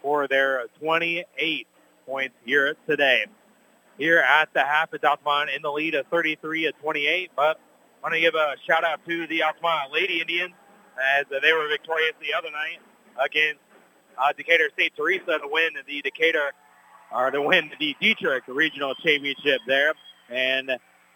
for their 28 points here today. Here at the half, it's Altamont in the lead of 33 to 28, but I want to give a shout out to the Altamont Lady Indians as they were victorious the other night against uh, Decatur St. Teresa to win the Decatur or to win the Dieterich Regional Championship there. And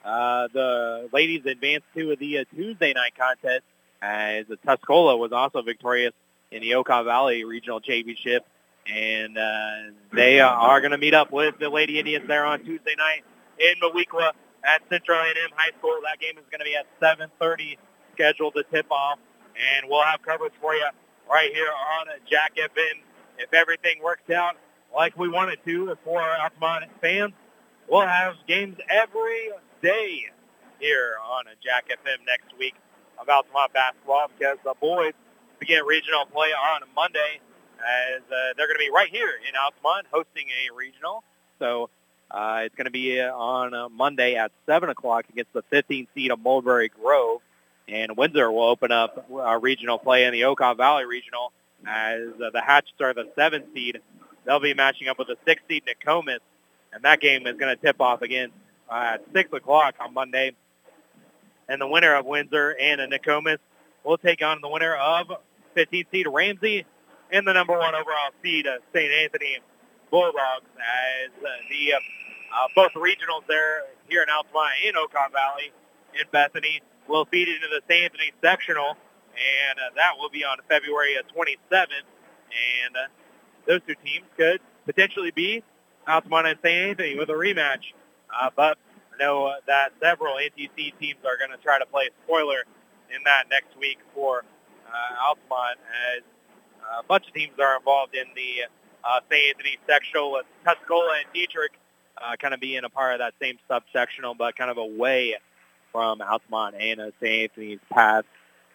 uh, the ladies advanced to the uh, Tuesday night contest as Tuscola was also victorious in the Okaw Valley Regional Championship. And uh, they are going to meet up with the Lady Indians there on Tuesday night in Moweaqua at Central A&M High School. That game is going to be at 7.30 scheduled to tip off. And we'll have coverage for you right here on Jack FM. If everything works out like we wanted to for our Altamont fans, we'll have games every day here on Jack FM next week of Altamont basketball because the boys begin regional play on Monday as uh, they're going to be right here in Altamont hosting a regional. So uh, it's going to be on uh, Monday at 7 o'clock against the 15th seed of Mulberry Grove. And Windsor will open up a regional play in the Okaw Valley Regional as uh, the Hatchets are the 7th seed. They'll be matching up with the 6th seed Nokomis. And that game is going to tip off again uh, at 6 o'clock on Monday. And the winner of Windsor and Nokomis will take on the winner of 15th seed Ramsey and the number one overall seed uh, St. Anthony Bulldogs as uh, the uh, uh, both regionals there here in Altamont and Okaw Valley in Bethany will feed into the St. Anthony sectional, and uh, that will be on February 27th. And uh, those two teams could potentially be Altamont and St. Anthony with a rematch. But I know that several NTC teams are going to try to play spoiler in that next week for Altamont as a bunch of teams are involved in the uh, St. Anthony sectional with Tuscola and Dieterich uh, kind of being a part of that same subsectional, but kind of away from Altamont and uh, St. Anthony's path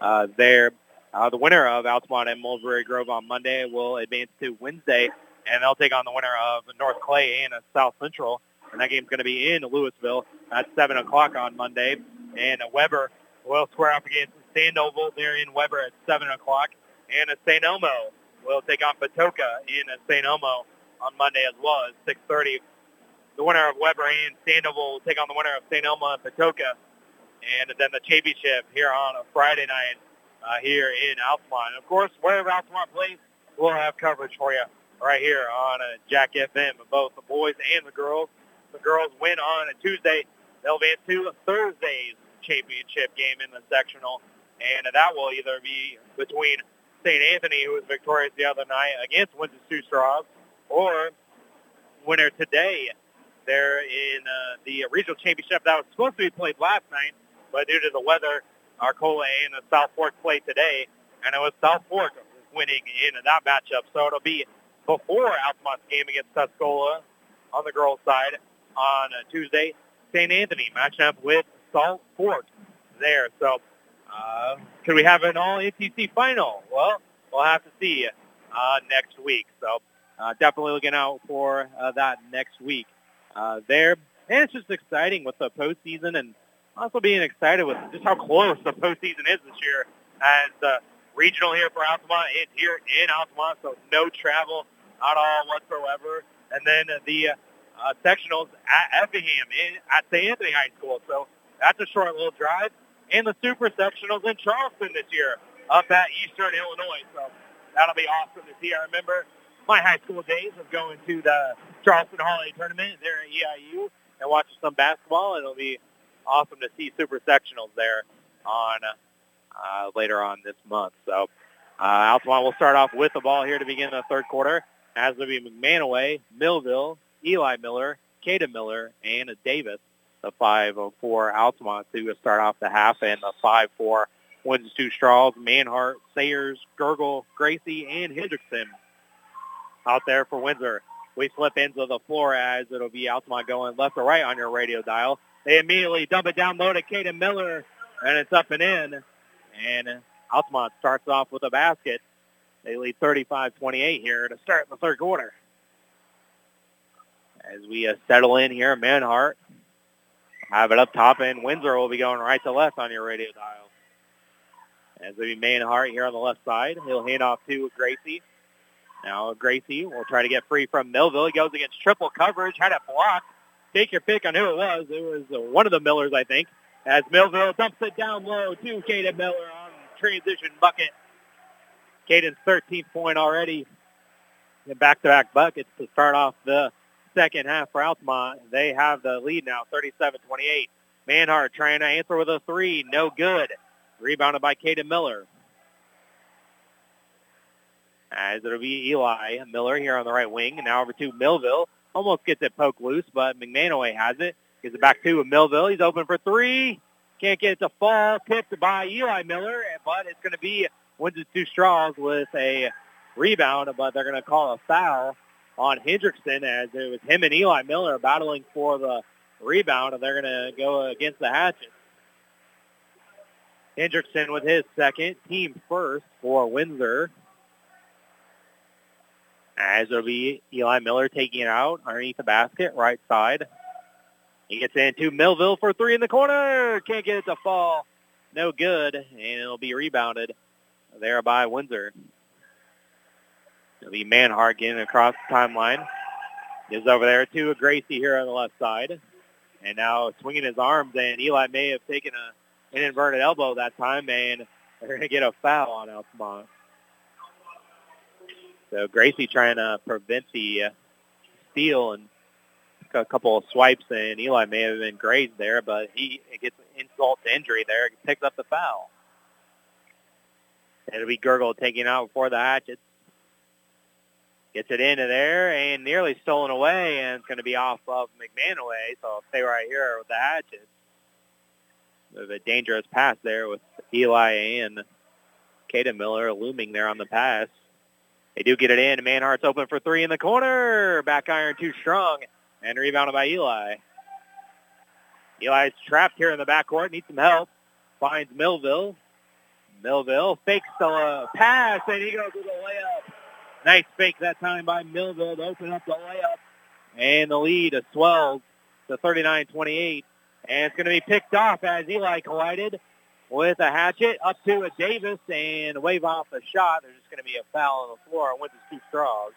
uh, there. Uh, the winner of Altamont and Mulberry Grove on Monday will advance to Wednesday, and they'll take on the winner of North Clay and uh, South Central. And that game's going to be in Louisville at 7 o'clock on Monday. And uh, Weber will square up against Sandoval there in Weber at 7 o'clock. And uh, St. Elmo will take on Patoka in uh, St. Elmo on Monday as well at 6.30. The winner of Weber and Sandoval will take on the winner of St. Elmo and Patoka. And then the championship here on a Friday night uh, here in Altamont. And of course, wherever Altamont plays, we'll have coverage for you right here on uh, Jack FM, both the boys and the girls. The girls win on a Tuesday. They'll advance to Thursday's championship game in the sectional, and that will either be between St. Anthony, who was victorious the other night against Windsor Stew-Stras, or winner today. They're in uh, the regional championship that was supposed to be played last night, but due to the weather, Arcola and the South Fork played today, and it was South Fork winning in that matchup. So it'll be before Altamont's game against Tuscola on the girls' side on Tuesday. St. Anthony matching up with South Fork there. So uh, could we have an all-NTC final? Well, we'll have to see uh, next week. So uh, definitely looking out for uh, that next week uh, there. And it's just exciting with the postseason and also being excited with just how close the postseason is this year as the regional here for Altamont and here in Altamont, so no travel at all whatsoever. And then the uh, sectionals at Effingham in, at St. Anthony High School. So that's a short little drive. And the super sectionals in Charleston this year up at Eastern Illinois. So that'll be awesome to see. I remember my high school days of going to the Charleston Holiday Tournament there at EIU and watching some basketball. It'll be awesome to see super sectionals there on uh, later on this month. So uh, Altamont will start off with the ball here to begin the third quarter. As will be McManaway, Millville, Eli Miller, Caden Miller, and Davis, the 5-4 Altamont to start off the half, and the 5-4 Windsor Stew-Stras, Manhart, Sayers, Gergel, Gracie, and Hendrickson out there for Windsor. We flip into the floor as it'll be Altamont going left or right on your radio dial. They immediately dump it down low to Caden Miller, and it's up and in. And Altamont starts off with a basket. They lead 35-28 here to start the third quarter. As we uh, settle in here, Manhart have it up top, and Windsor will be going right to left on your radio dial. As we Manhart here on the left side, he'll hand off to Gracie. Now Gracie will try to get free from Millville. He goes against triple coverage, had it blocked take your pick on who it was. It was one of the Millers, I think, as Millville dumps it down low to Caden Miller on transition bucket. Caden's 13th point already. Back-to-back buckets to start off the second half for Altamont. They have the lead now, 37-28. Manhart trying to answer with a three. No good. Rebounded by Caden Miller. As it'll be Eli Miller here on the right wing. And now over to Millville almost gets it poked loose, but McManaway has it. Gives it back to Millville. He's open for three. Can't get it to fall. Tipped by Eli Miller, but it's going to be Windsor Stew-Stras with a rebound, but they're going to call a foul on Hendrickson as it was him and Eli Miller battling for the rebound, and they're going to go against the Hatchets. Hendrickson with his second, team first for Windsor. As it'll be Eli Miller taking it out underneath the basket, right side. He gets into Millville for three in the corner. Can't get it to fall. No good. And it'll be rebounded there by Windsor. It'll be Manhart getting across the timeline. Gives over there to Gracie here on the left side. And now swinging his arms, and Eli may have taken a, an inverted elbow that time, and they're going to get a foul on Altamont. So Gracie trying to prevent the uh, steal and a couple of swipes, and Eli may have been grazed there, but he gets insult to injury there. He picks up the foul. And it'll be Gergel taking out before the Hatchets. Gets it into there and nearly stolen away, and it's going to be off of McManaway, so I'll stay right here with the Hatchets. A dangerous pass there with Eli and Caden Miller looming there on the pass. They do get it in. Manhart's open for three in the corner. Back iron too strong. And rebounded by Eli. Eli's trapped here in the backcourt. Needs some help. Finds Millville. Millville fakes the pass, and he goes with a layup. Nice fake that time by Millville to open up the layup. And the lead swells to 39-28. And it's going to be picked off as Eli collided with a hatchet up to a Davis and wave off the shot. There's just going to be a foul on the floor. Wins two straws.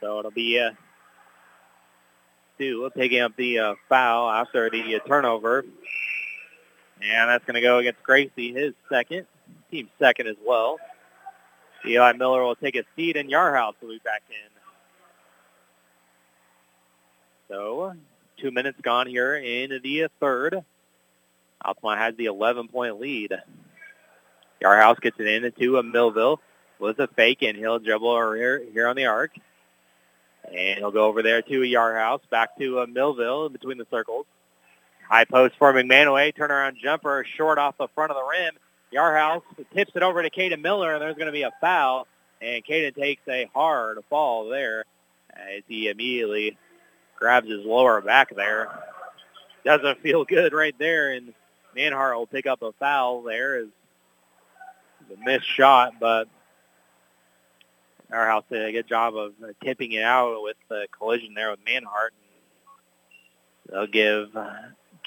So it'll be uh, Stu picking up the uh, foul after the uh, turnover. And that's going to go against Gracie, his second, team second as well. Eli Miller will take a seat, and Yarhouse will be back in. So two minutes gone here in the third. Altamont has the 11-point lead. Yarhouse gets it in into a Millville with a fake, and he'll dribble here, here on the arc. And he'll go over there to Yarhouse, back to a Millville in between the circles. High post for McManaway. Turnaround jumper short off the front of the rim. Yarhouse tips it over to Caden Miller, and there's going to be a foul. And Caden takes a hard fall there as he immediately grabs his lower back there. Doesn't feel good right there, and Manhart will pick up a foul there as the missed shot, but Yarhouse did a good job of tipping it out with the collision there with Manhart. They'll give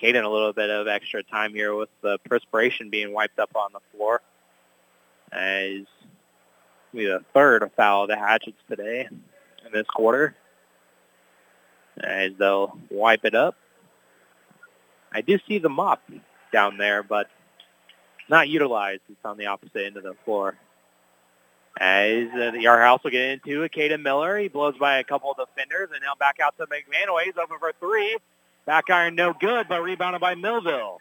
Caden a little bit of extra time here with the perspiration being wiped up on the floor. As we the third foul of the Hatchets today in this quarter. As they'll wipe it up. I do see the mop down there, but not utilized. It's on the opposite end of the floor. As uh, the Yarhouse will get into it, Caden Miller. He blows by a couple of defenders, and now back out to McManaway. He's open for three. Back iron no good, but rebounded by Millville.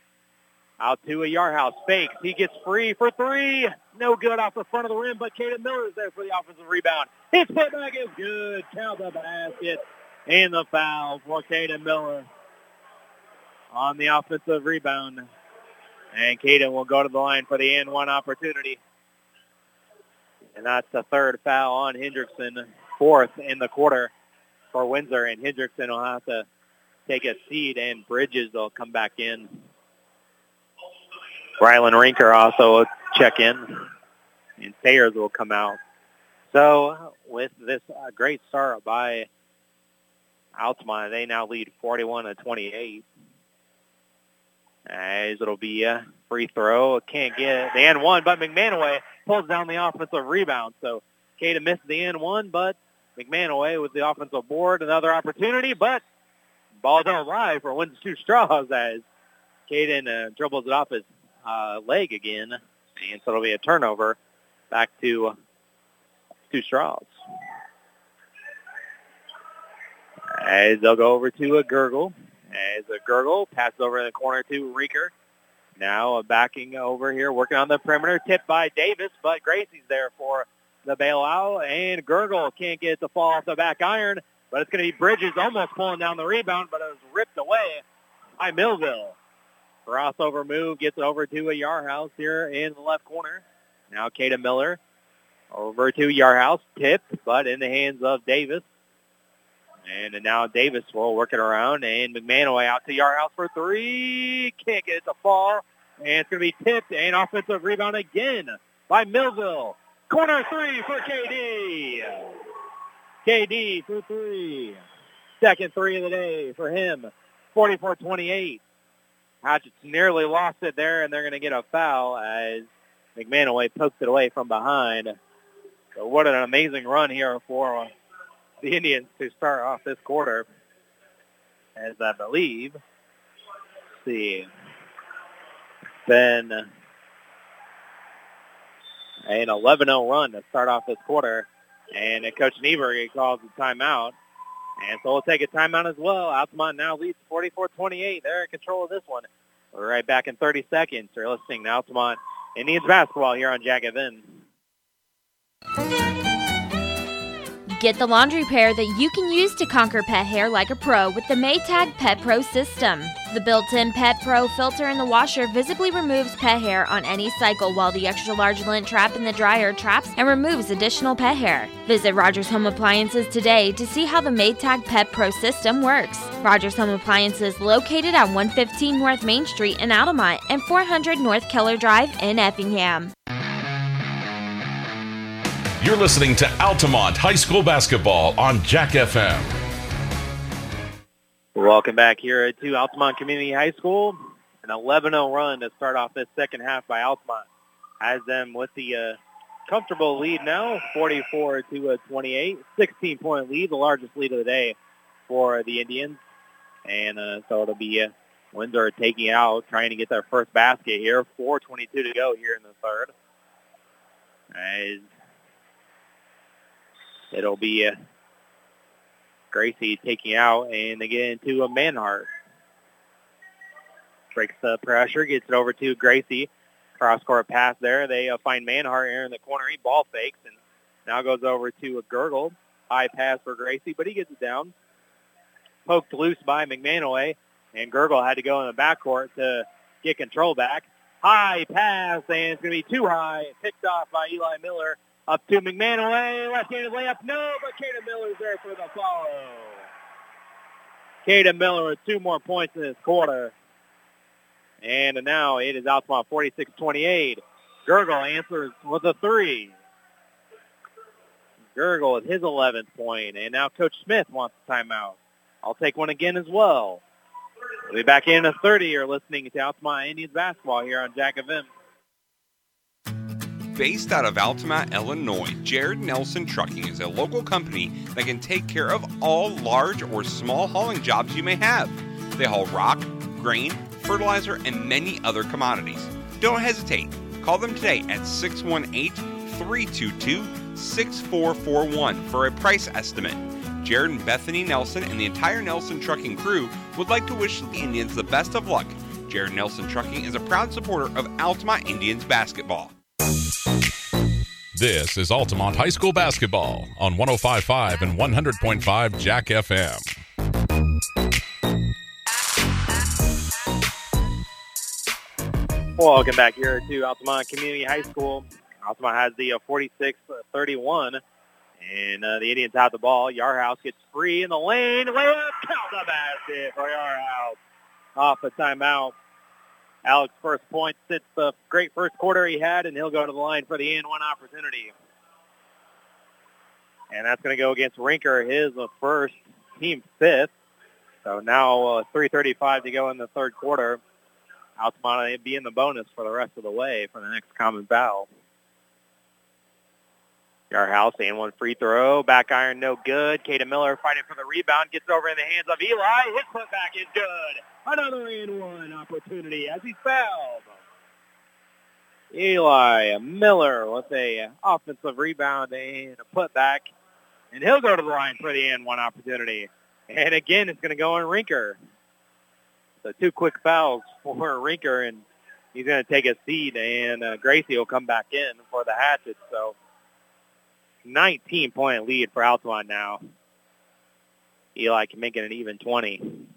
Out to a Yarhouse. Fakes. He gets free for three. No good off the front of the rim, but Caden Miller is there for the offensive rebound. His putback is good. Count the basket. And the foul for Caden Miller on the offensive rebound. And Caden will go to the line for the n one opportunity. And that's the third foul on Hendrickson, fourth in the quarter for Windsor. And Hendrickson will have to take a seat, and Bridges will come back in. Rylan Rinker also check in, and Sayers will come out. So with this uh, great start by Altamont, they now lead 41 to 28. As it'll be a free throw. Can't get it. The and one, but McManaway pulls down the offensive rebound. So Caden missed the and one, but McManaway with the offensive board. Another opportunity, but Ball don't lie for wins two straws as Caden uh, dribbles it off his uh, leg again. And so it'll be a turnover back to two straws. As they'll go over to a Gergel. As a Gergel passes over in the corner to Rinker. Now backing over here, working on the perimeter, tipped by Davis, but Gracie's there for the bailout, and Gergel can't get the fall off the back iron. But it's going to be Bridges almost pulling down the rebound, but it was ripped away by Millville. Crossover move gets it over to a Yarhouse here in the left corner. Now Caden Miller over to Yarhouse, Tip, but in the hands of Davis. And now Davis will work it around, and McManaway out to Yarhouse for three. Get it to fall, and it's going to be tipped, and offensive rebound again by Millville. Corner three for KD. KD for three. Second three of the day for him. 44-28. Hatchets nearly lost it there, and they're going to get a foul as McManaway pokes it away from behind. So what an amazing run here for the Indians to start off this quarter. As I believe, see, been an 11-0 run to start off this quarter. And Coach Niebrugge calls the timeout And so we'll take a timeout as well. Altamont now leads 44-28. They're in control of this one. We're right back in 30 seconds. You're listening to Altamont Indians basketball here on Jack FM.
Get the laundry pair that you can use to conquer pet hair like a pro with the Maytag Pet Pro system. The built-in Pet Pro filter in the washer visibly removes pet hair on any cycle while the extra large lint trap in the dryer traps and removes additional pet hair. Visit Rogers Home Appliances today to see how the Maytag Pet Pro system works. Rogers Home Appliances located at 115 North Main Street in Altamont and 400 North Keller Drive in Effingham.
You're listening to Altamont High School Basketball on Jack FM.
Welcome back here to Altamont Community High School. An 11-0 run to start off this second half by Altamont. Has them with the uh, comfortable lead now, 44 to uh, 28. 16-point lead, the largest lead of the day for the Indians. And uh, so it'll be uh, Windsor taking out, trying to get their first basket here. 4.22 to go here in the third. As it'll be uh, Gracie taking out, and they get into a Manhart. Breaks the pressure, gets it over to Gracie. Cross-court pass there. They uh, find Manhart here in the corner. He ball fakes and now goes over to a Gergel. High pass for Gracie, but he gets it down. Poked loose by McManaway, and Gergel had to go in the backcourt to get control back. High pass, and it's going to be too high. Picked off by Eli Miller. Up to McManaway, left-handed layup, no, but Caden Miller's there for the follow. Caden Miller with two more points in this quarter. And now it is Altamont 46-28. Gergel answers with a three. Gergel with his 11th point. and now Coach Smith wants a timeout. I'll take one again as well. We'll be back in a 30. You're listening to Altamont Indians basketball here on Jack of FM.
Based out of Altamont, Illinois, Jared Nelson Trucking is a local company that can take care of all large or small hauling jobs you may have. They haul rock, grain, fertilizer, and many other commodities. Don't hesitate. Call them today at 618 322 6441 for a price estimate. Jared and Bethany Nelson and the entire Nelson Trucking crew would like to wish the Indians the best of luck. Jared Nelson Trucking is a proud supporter of Altamont Indians basketball.
This is Altamont High School basketball on 105.5 and 100.5 Jack FM.
Welcome back here to Altamont Community High School. Altamont has the uh, 46-31, and uh, the Indians have the ball. Yarhouse gets free in the lane. Layup, count the basket for Yarhouse. Off a timeout. Alex first point since the great first quarter he had, and he'll go to the line for the and one opportunity. And that's going to go against Rinker, his uh, first, team fifth. So now uh, 3.35 to go in the third quarter. Altamont be in the bonus for the rest of the way for the next common foul. Yarhouse and one free throw. Back iron, no good. Caden Miller fighting for the rebound. Gets over in the hands of Eli. His put back is good. Another and one opportunity as he's fouled. Eli Miller with a offensive rebound and a putback. And he'll go to the line for the and one opportunity. And again, it's going to go on Rinker. So two quick fouls for Rinker, and he's going to take a seat, and uh, Gracie will come back in for the Hatchet. So 19-point lead for Altamont now. Eli can make it an even 20.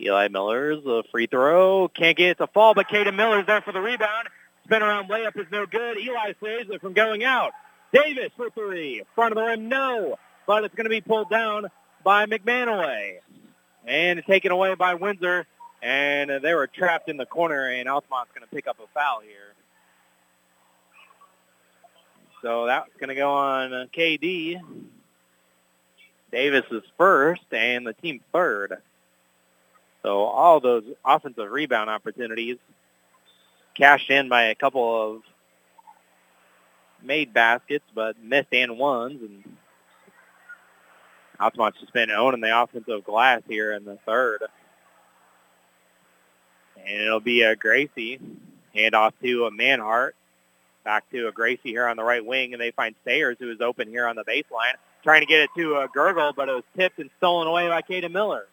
Eli Miller's a free throw. Can't get it to fall, but Caden Miller's there for the rebound. Spin around layup is no good. Eli saves it from going out. Davis for three. Front of the rim, no. But it's going to be pulled down by McManaway. And taken away by Windsor. And they were trapped in the corner, and Altamont's going to pick up a foul here. So that's going to go on uh, KD. Davis is first, and the team third. So all those offensive rebound opportunities cashed in by a couple of made baskets, but missed and ones. And Altamont's just been owning the offensive glass here in the third. And it'll be a Gracie. Hand off to a Manhart. Back to a Gracie here on the right wing, and they find Sayers, who is open here on the baseline. trying to get it to uh, Gergel, but it was tipped and stolen away by Caden Miller.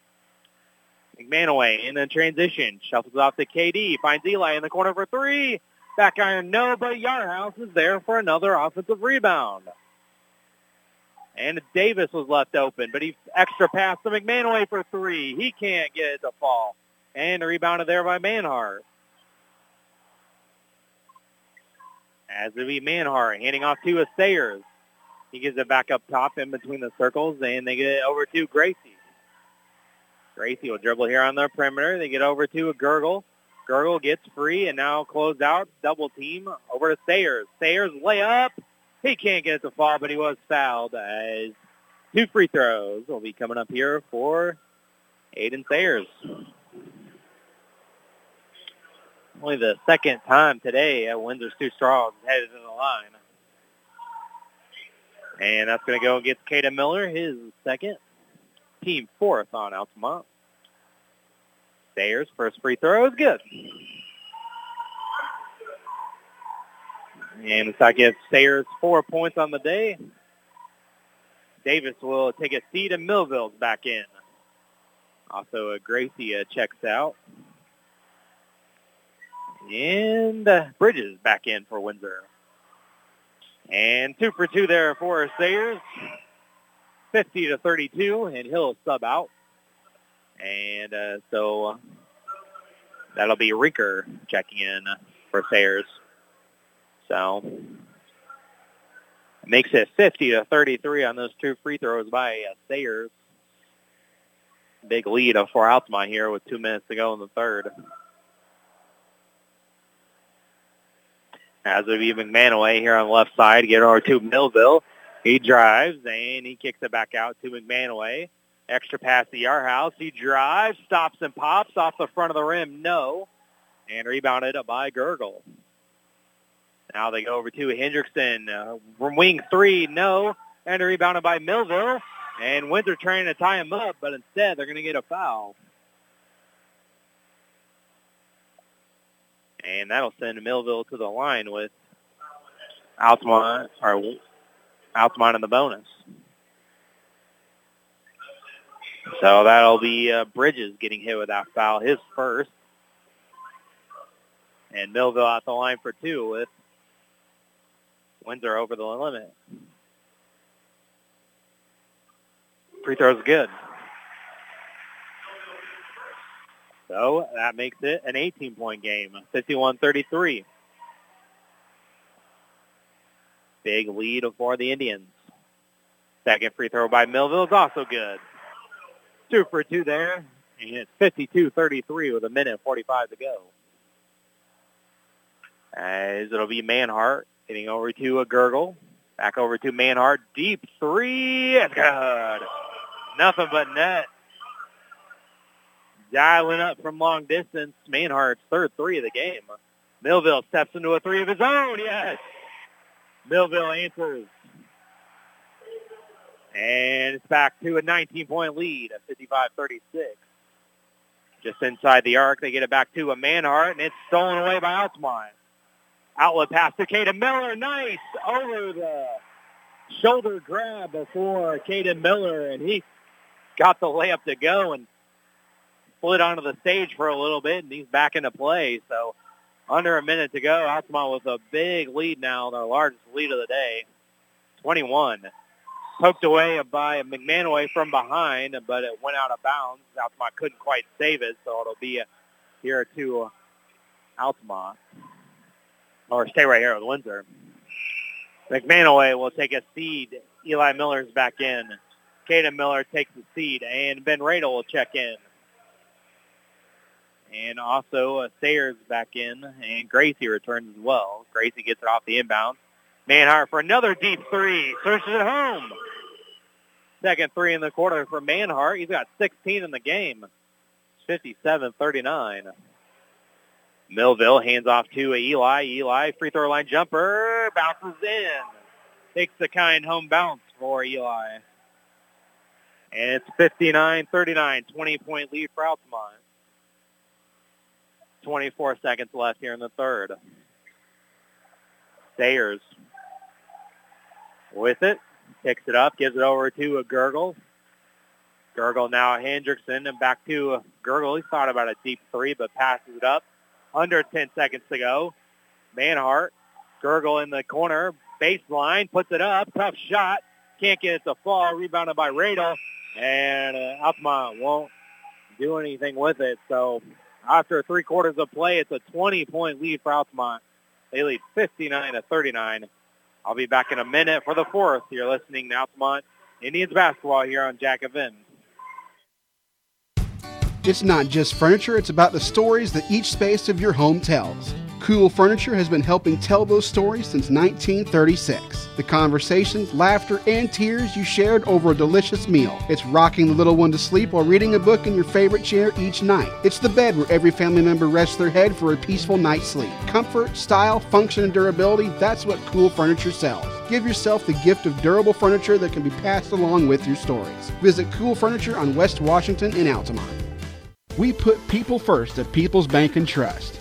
McManaway in the transition, shuffles off to KD, finds Eli in the corner for three. Back iron, no, but Yarhouse is there for another offensive rebound. And Davis was left open, but he extra pass to McManaway for three. He can't get it to fall. And rebounded there by Manhart. As it be Manhart handing off to Sayers. He gives it back up top in between the circles, and they get it over to Gracie. Gracie will dribble here on the perimeter. They get over to a Gergel. Gergel gets free and now closed out. Double team over to Sayers. Sayers layup. He can't get it to fall, but he was fouled as two free throws will be coming up here for Aiden Sayers. Only the second time today at Windsor Stew-Stras headed in the line. And that's going to go against Caden Miller, his second. Team fourth on Altamont. Sayers, first free throw is good. And I give Sayers four points on the day. Davis will take a seat and Millville's back in. Also, Gracie uh, checks out. And uh, Bridges back in for Windsor. And two for two there for Sayers. 50 to 32, and he'll sub out. And uh, so that'll be Rinker checking in for Sayers. So makes it 50 to 33 on those two free throws by uh, Sayers. Big lead for Altamont here with two minutes to go in the third. As it be McManaway here on the left side, get over to Millville. He drives and he kicks it back out to McManaway. Extra pass to Yarhouse. He drives, stops and pops off the front of the rim. No. And rebounded by Gergel. Now they go over to Hendrickson. Uh, from wing three, no. And rebounded by Millville. And Winter trying to tie him up, but instead they're going to get a foul. And that'll send Millville to the line with Altamont, Altamont in the bonus. So that'll be uh, Bridges getting hit with that foul, his first. And Millville out the line for two with Windsor over the limit. Free throw's good. So that makes it an 18-point game, 51-33. Big lead for the Indians. Second free throw by Millville is also good. Two for two there. And it's 52-33 with a minute 45 to go. As it'll be Manhart getting over to a Gergel. Back over to Manhart. Deep three. It's good. Nothing but net. Dialing up from long distance. Manhart's third three of the game. Millville steps into a three of his own. Yes. Millville answers. And it's back to a 19-point lead at 55-36. Just inside the arc, they get it back to a Manhart, and it's stolen away by Altamont. Outlet pass to Caden Miller. Nice over the shoulder grab before Caden Miller, and he got the layup to go and slid onto the stage for a little bit, and he's back into play. So under a minute to go, Altamont with a big lead now, their largest lead of the day, 21. Poked away by McManaway from behind, but it went out of bounds. Altamont couldn't quite save it, so it'll be here to Altamont. Or stay right here with Windsor. McManaway will take a seed. Eli Miller's back in. Caden Miller takes the seed, and Ben Radel will check in. And also uh, Sayers back in, and Gracie returns as well. Gracie gets it off the inbound. Manhart for another deep three. Searches it home. Second three in the quarter for Manhart. He's got 16 in the game. 57-39. Millville hands off to Eli. Eli, free throw line jumper, bounces in. Takes the kind home bounce for Eli. And it's 59-39, 20-point lead for Altamont. 24 seconds left here in the third. Sayers with it. Picks it up, gives it over to a Gergel. Gergel now Hendrickson and back to Gergel. He thought about a deep three, but passes it up. Under 10 seconds to go. Manhart, Gergel in the corner, baseline, puts it up, tough shot. Can't get it to fall. Rebounded by Radel, and uh, won't do anything with it. So after three quarters of play, it's a 20-point lead for Altamont. They lead 59 to 39. I'll be back in a minute for the fourth. You're listening to Altamont Indians basketball here on Jack FM.
It's not just furniture, it's about the stories that each space of your home tells. Cool Furniture has been helping tell those stories since 1936. The conversations, laughter, and tears you shared over a delicious meal. It's rocking the little one to sleep while reading a book in your favorite chair each night. It's the bed where every family member rests their head for a peaceful night's sleep. Comfort, style, function, and durability that's what Cool Furniture sells. Give yourself the gift of durable furniture that can be passed along with your stories. Visit Cool Furniture on West Washington in Altamont. We put people first at People's Bank and Trust.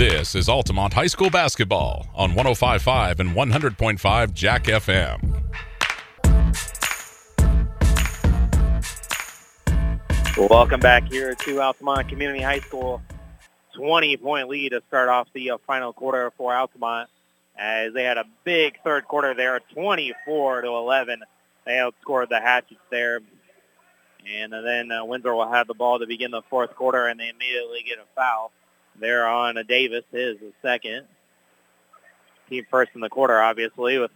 This is Altamont High School basketball on 1055 and 100.5 Jack FM.
Welcome back here to Altamont Community High School. 20-point lead to start off the uh, final quarter for Altamont as they had a big third quarter there, 24 to 11. They outscored the Hatchets there. And then uh, Windsor will have the ball to begin the fourth quarter, and they immediately get a foul. There on a Davis is the second. Team first in the quarter, obviously, with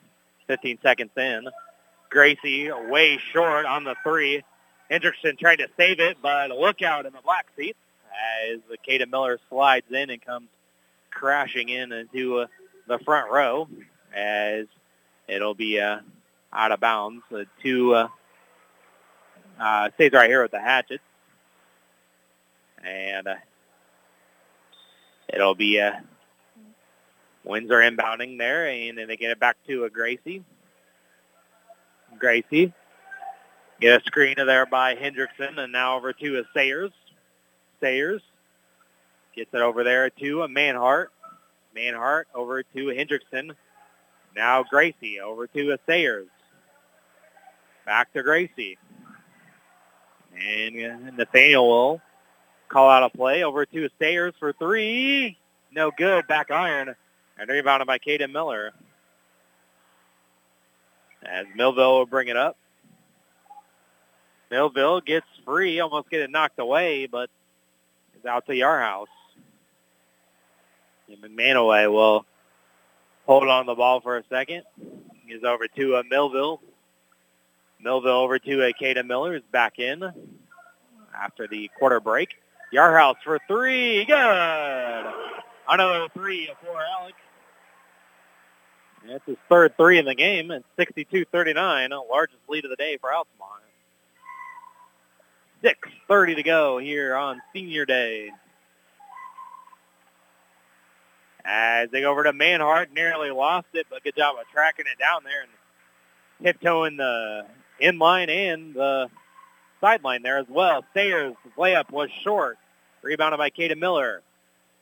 15 seconds in. Gracie way short on the three. Hendrickson tried to save it, but a lookout in the black seats as Caden Miller slides in and comes crashing in into uh, the front row as it'll be uh, out of bounds. Uh, two uh, uh, stays right here with the hatchet. And uh, it'll be uh, a are inbounding there, and then they get it back to a Gracie. Gracie get a screen there by Hendrickson, and now over to a Sayers. Sayers gets it over there to a Manhart. Manhart over to Hendrickson. Now Gracie over to a Sayers. Back to Gracie. And Nathaniel will call out a play over to Sayers for three. No good. Back iron. And rebounded by Caden Miller. As Millville will bring it up. Millville gets free, almost get it knocked away, but is out to Yarhouse. And McManaway will hold on the ball for a second. He's over to uh, Millville. Millville over to uh, Caden Miller is back in after the quarter break. Yarhouse for three. Good. Another three for Alex. That's his third three in the game. It's 62-39, largest lead of the day for Altamont. 6.30 to go here on Senior Day. As they go over to Manhart, nearly lost it, but good job of tracking it down there and tiptoeing the inline and the sideline there as well. Sayers' layup was short. Rebounded by Caden Miller.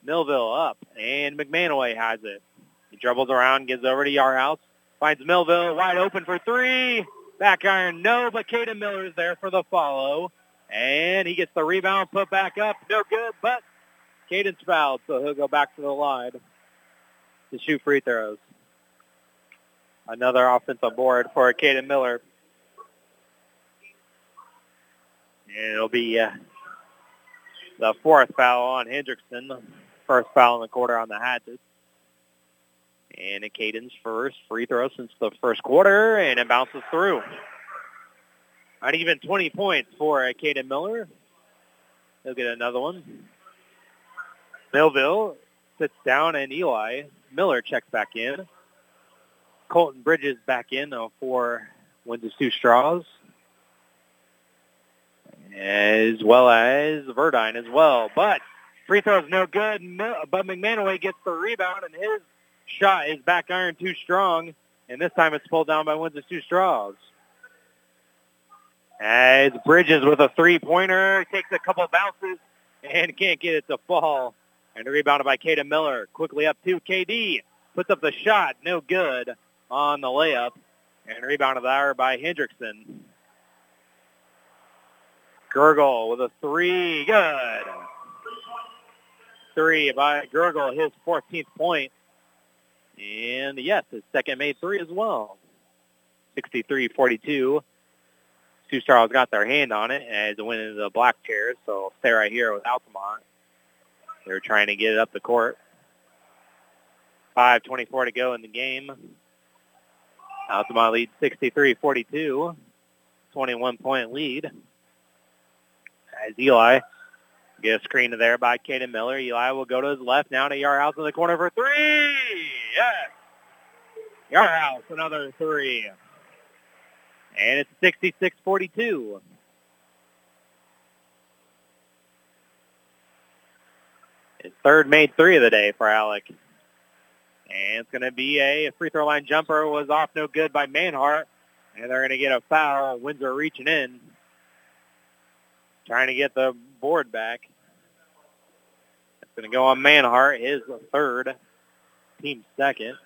Millville up, and McManaway has it. He dribbles around, gives over to Yarhouse, finds Millville wide open for three. Back iron, no, but Caden Miller is there for the follow. And he gets the rebound, put back up, no good, but Caden's fouled, so he'll go back to the line to shoot free throws. Another offensive board for Caden Miller. And it'll be uh, the fourth foul on Hendrickson. First foul in the quarter on the Hatches. And Caden's first free throw since the first quarter, and it bounces through. Not even 20 points for uh, Caden Miller. He'll get another one. Millville sits down, and Eli Miller checks back in. Colton Bridges back in for Windsor Stew-Stras. As well as Verdine as well. But free throw is no good, but McManaway gets the rebound, and his shot is back iron too strong, and this time it's pulled down by Windsor Stew-Stras. As Bridges with a three-pointer, takes a couple bounces and can't get it to fall. And rebounded by Caden Miller. Quickly up to KD. Puts up the shot. No good on the layup. And rebounded there by Hendrickson. Gergel with a three. Good. Three by Gergel, his 14th point. And yes, his second made three as well. 63-42. Stew-Stras got their hand on it as it went into the black chairs. So stay right here with Altamont. They're trying to get it up the court. 5.24 to go in the game. Altamont leads 63-42. 21-point lead. As Eli gets a screen to there by Caden Miller. Eli will go to his left now to Yarhouse in the corner for three. Yes. Yarhouse, another three. And it's 66-42. His third made three of the day for Alec. And it's going to be a free throw line jumper was off no good by Manhart. And they're going to get a foul. Windsor reaching in. Trying to get the board back. It's going to go on Manhart, his third, team second.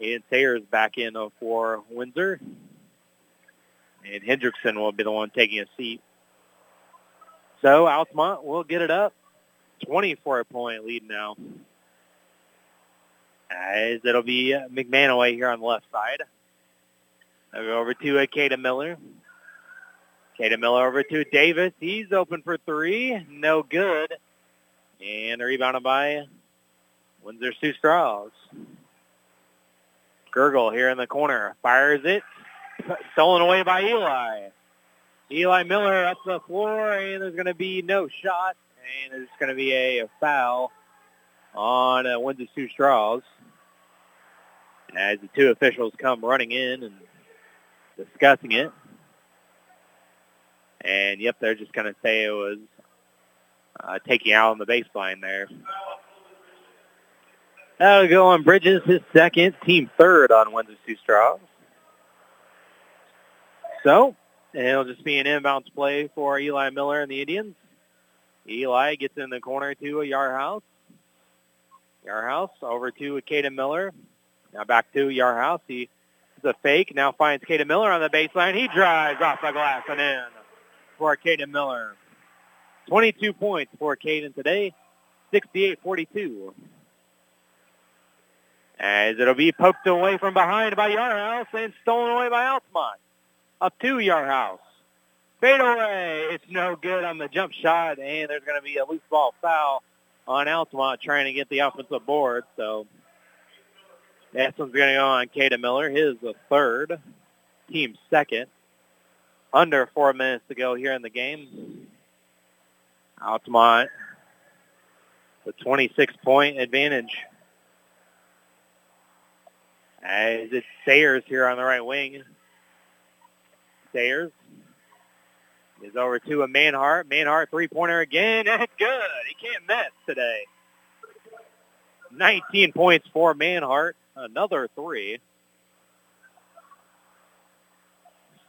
Ian Sayers back in uh, for Windsor. And Hendrickson will be the one taking a seat. So Altamont will get it up. 24-point lead now. As it'll be uh, McManaway here on the left side. I'll go over to uh, Akeda Miller. Akeda Miller over to Davis. He's open for three. No good. And rebounded by Windsor Sioux Straws. Gergel here in the corner. Fires it. Stolen away by Eli. Eli Miller up the floor, and there's going to be no shot, and there's going to be a, a foul on uh, Windsor Stew-Stras as the two officials come running in and discussing it. And, yep, they're just to say it was uh, taking out on the baseline there. That'll go on Bridges, his second, team third on Windsor Stew-Stras. So it'll just be an inbounds play for Eli Miller and the Indians. Eli gets in the corner to a Yarhouse. Yarhouse over to Caden Miller. Now back to Yarhouse. He is a fake. Now finds Caden Miller on the baseline. He drives off the glass and in for Caden Miller. 22 points for Caden today. 68-42. As it'll be poked away from behind by Yarhouse and stolen away by Altamont up to Yarhouse. Fade away. It's no good on the jump shot, and there's going to be a loose ball foul on Altamont trying to get the offensive board. So that one's going to go on Caden Miller, his third, team second. Under four minutes to go here in the game. Altamont, the 26-point advantage. As it's Sayers here on the right wing. Sayers is over to a Manhart. Manhart three-pointer again. That's good. He can't miss today. 19 points for Manhart. Another three.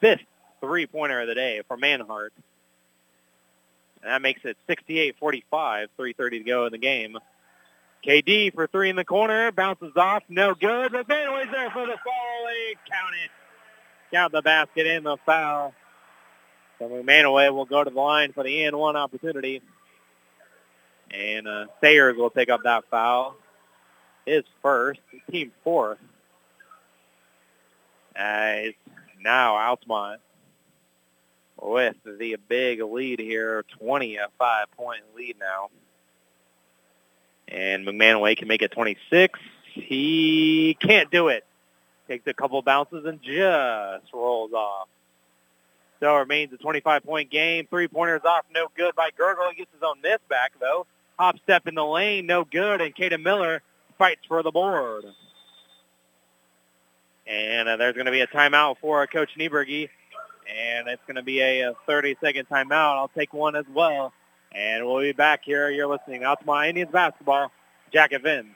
Fifth three-pointer of the day for Manhart. And that makes it 68-45, 3.30 to go in the game. KD for three in the corner. Bounces off. No good. But Manway's there for the fall. Count it count the basket and the foul. So McManaway will go to the line for the and one opportunity. And uh, Sayers will pick up that foul. His first, team fourth. As now Altamont with the big lead here, 20, a five-point lead now. And McManaway can make it 26. He can't do it takes a couple bounces and just rolls off. So it remains a 25-point game. Three-pointers off, no good by Gergel. He gets his own miss back, though. Hop step in the lane, no good. And Caden Miller fights for the board. And uh, there's going to be a timeout for Coach Niebrugge And it's going to be a 30-second timeout. I'll take one as well. And we'll be back here. You're listening to Altamont Indians basketball. Jack Evans.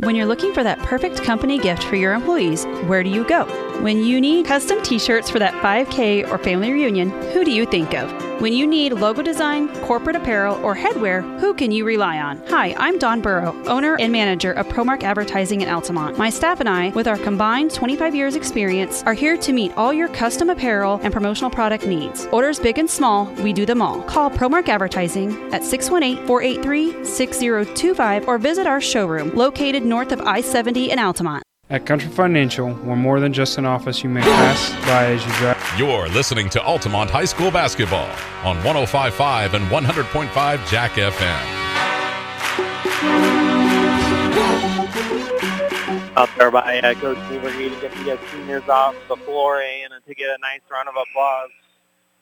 When you're looking for that perfect company gift for your employees, where do you go? When you need custom t shirts for that 5K or family reunion, who do you think of? When you need logo design, corporate apparel, or headwear, who can you rely on? Hi, I'm Don Burrow, owner and manager of Promark Advertising in Altamont. My staff and I, with our combined 25 years experience, are here to meet all your custom apparel and promotional product needs. Orders big and small, we do them all. Call Promark Advertising at 618-483-6025 or visit our showroom located north of I-70 in Altamont.
At Country Financial, we're more than just an office you may pass by as you drive.
You're listening to Altamont High School basketball on 105.5 and 100.5 Jack FM.
Out there by uh, Coach Niebrugge to get the uh, seniors off the floor and to get a nice round of applause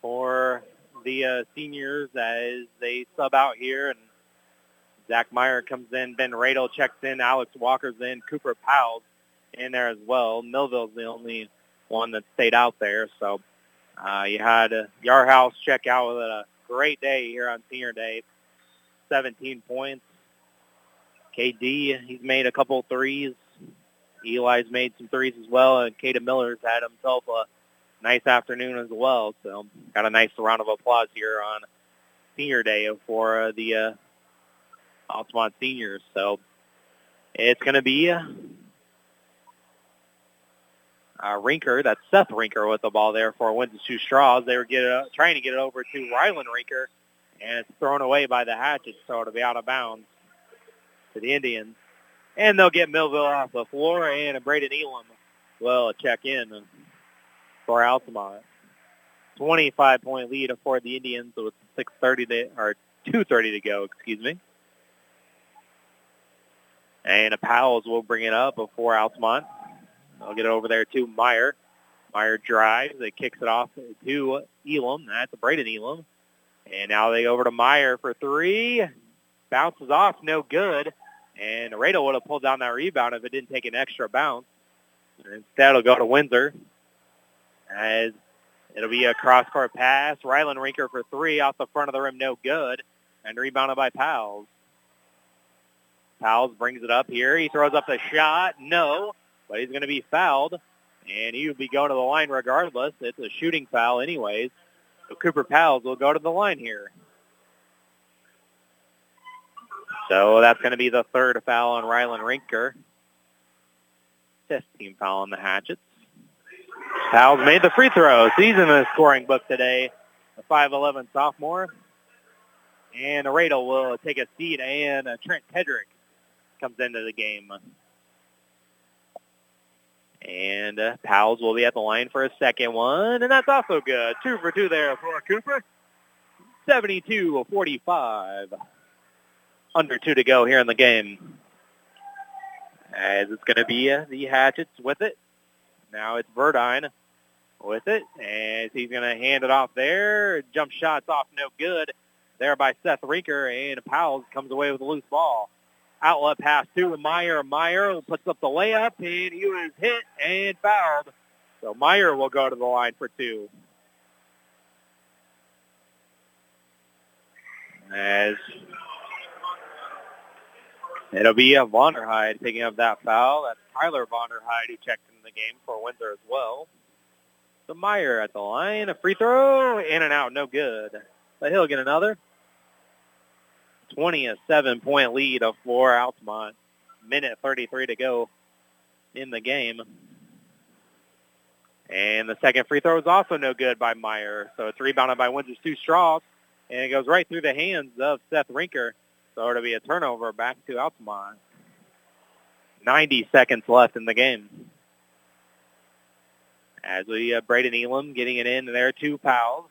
for the uh, seniors as they sub out here. And Zach Meyer comes in, Ben Radel checks in, Alex Walker's in, Cooper Powell in there as well. Millville's the only one that stayed out there. So uh, you had uh, Yarhouse check out with a great day here on Senior Day. 17 points. KD, he's made a couple threes. Eli's made some threes as well, and Caden Miller's had himself a nice afternoon as well. So got a nice round of applause here on Senior Day for uh, the uh, Altamont seniors. So it's going to be uh, Rinker. That's Seth Rinker with the ball there for Windsor Stew-Stras. They were get it, uh, trying to get it over to Rylan Rinker, and it's thrown away by the Hatchets, so it'll be out of bounds to the Indians. And they'll get Millville off the floor, and a Braden Elam will check in for Altamont. 25-point lead for the Indians with 6:30 to or 2:30 to go. Excuse me. And Powell's will bring it up before Altamont. I'll get it over there to Meyer. Meyer drives. It kicks it off to Elam. That's Braden Elam. And now they go over to Meyer for three. Bounces off, no good. And Radel would have pulled down that rebound if it didn't take an extra bounce. And instead, it'll go to Windsor. As it'll be a cross-court pass. Rylan Rinker for three off the front of the rim, no good. And rebounded by Powell. Powell brings it up here. He throws up the shot. No but he's going to be fouled, and he will be going to the line regardless. It's a shooting foul anyways. So Cooper Powell will go to the line here. So that's going to be the third foul on Rylan Rinker. Fifth team foul on the Hatchets. Powell's made the free throw. He's in the scoring book today. The 5'11 sophomore. And Radel will take a seat, and uh, Trent Tedrick comes into the game. And uh, Powell's will be at the line for a second one, and that's also good. Two for two there for Cooper. 72-45. Under two to go here in the game. As it's going to be uh, the Hatchets with it. Now it's Verdine with it, as he's going to hand it off there. Jump shots off, no good. There by Seth Rinker, and Powell comes away with a loose ball outlet pass to Meyer. Meyer puts up the layup, and he was hit and fouled. So Meyer will go to the line for two. As it'll be a Vonderheide picking up that foul. That's Tyler Vonderheide who checked in the game for Windsor as well. So Meyer at the line, a free throw, in and out, no good. But he'll get another. 27 point lead of Floor Altamont. Minute 33 to go in the game. And the second free throw is also no good by Meyer. So it's rebounded by Windsor Stew-Stras. And it goes right through the hands of Seth Rinker. So it'll be a turnover back to Altamont. 90 seconds left in the game. As we have Braden Elam getting it in there two Powell.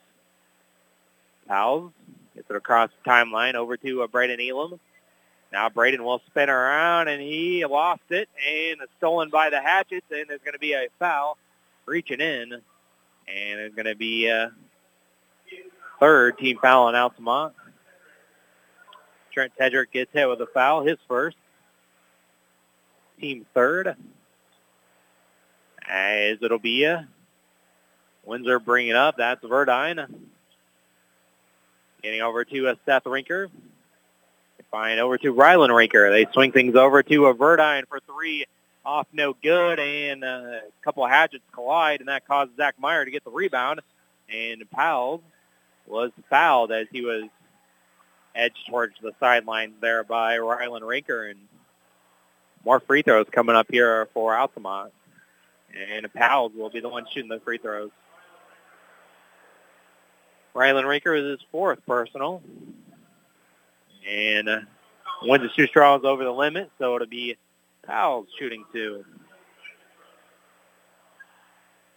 Powell Gets it across the timeline over to uh, Braden Elam. Now Braden will spin around, and he lost it, and it's stolen by the Hatchets, and there's going to be a foul reaching in, and there's going to be a third team foul on Altamont. Trent Tedrick gets hit with a foul, his first. Team third. As it'll be a Windsor bringing up. That's Verdine. Getting over to a Seth Rinker. Fine over to Rylan Rinker. They swing things over to a Verdine for three. Off no good, and uh, a couple of hatchets collide, and that caused Zach Meyer to get the rebound. And Powell was fouled as he was edged towards the sideline there by Rylan Rinker. And more free throws coming up here for Altamont. And Powell will be the one shooting the free throws. Rylan Rinker is his fourth personal. And uh, wins his Stew-Stras over the limit, so it'll be Powell's shooting two.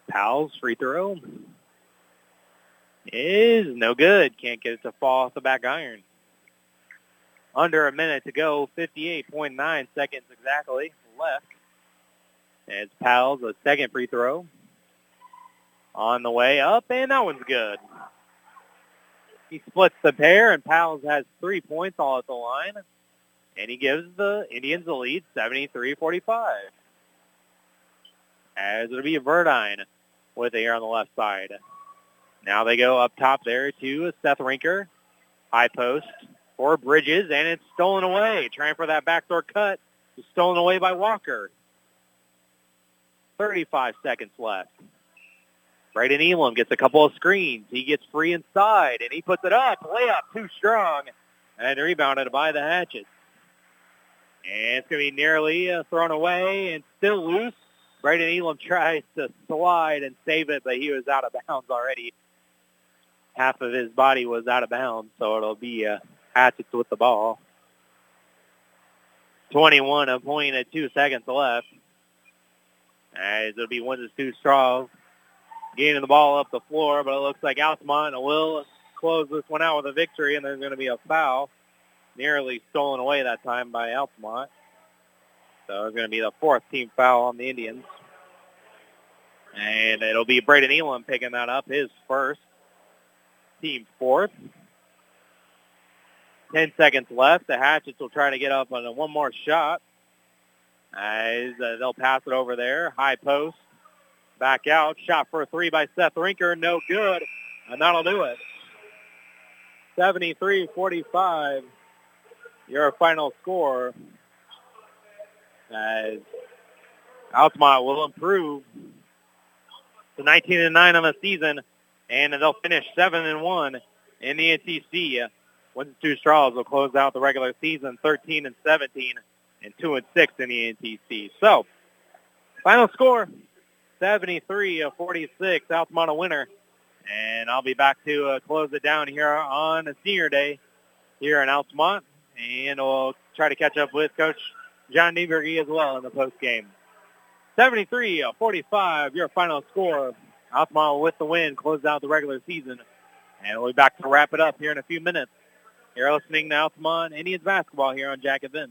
Powell's free throw is no good. Can't get it to fall off the back iron. Under a minute to go, 58.9 seconds exactly left. As Powell's a second free throw on the way up, and that one's good. He splits the pair, and Powell's has three points all at the line. And he gives the Indians the lead 73-45. As it'll be Verdine with it here on the left side. Now they go up top there to Seth Rinker. High post for Bridges, and it's stolen away. Trying for that backdoor cut. Stolen away by Walker. 35 seconds left. Braden Elam gets a couple of screens. He gets free inside, and he puts it up. Layup too strong, and rebounded by the Hatchets. And it's going to be nearly uh, thrown away and still loose. Braden Elam tries to slide and save it, but he was out of bounds already. Half of his body was out of bounds, so it'll be uh, Hatchets with the ball. 21, a point at two seconds left. As it'll be one to Stew-Stras. Gaining the ball up the floor, but it looks like Altamont will close this one out with a victory, and there's going to be a foul nearly stolen away that time by Altamont. So it's going to be the fourth team foul on the Indians. And it'll be Braden Elam picking that up, his first. Team fourth. Ten seconds left. The Hatchets will try to get up on one more shot. As uh, they'll pass it over there. High post. Back out. Shot for a three by Seth Rinker. No good. And that'll do it. 73-45 your final score as Altamont will improve to 19 and 9 on the season, and they'll finish 7 and 1 in the NTC. Windsor Stew-Stras will close out the regular season 13 and 17 and 2 and 6 in the NTC. So, final score 73-46, Altamont a winner. And I'll be back to uh, close it down here on a senior day here in Altamont and we'll try to catch up with Coach John Niebrugge as well in the post game. 73-45, your final score. Altamont with the win, close out the regular season. And we'll be back to wrap it up here in a few minutes. You're listening to Altamont Indians basketball here on Jack FM.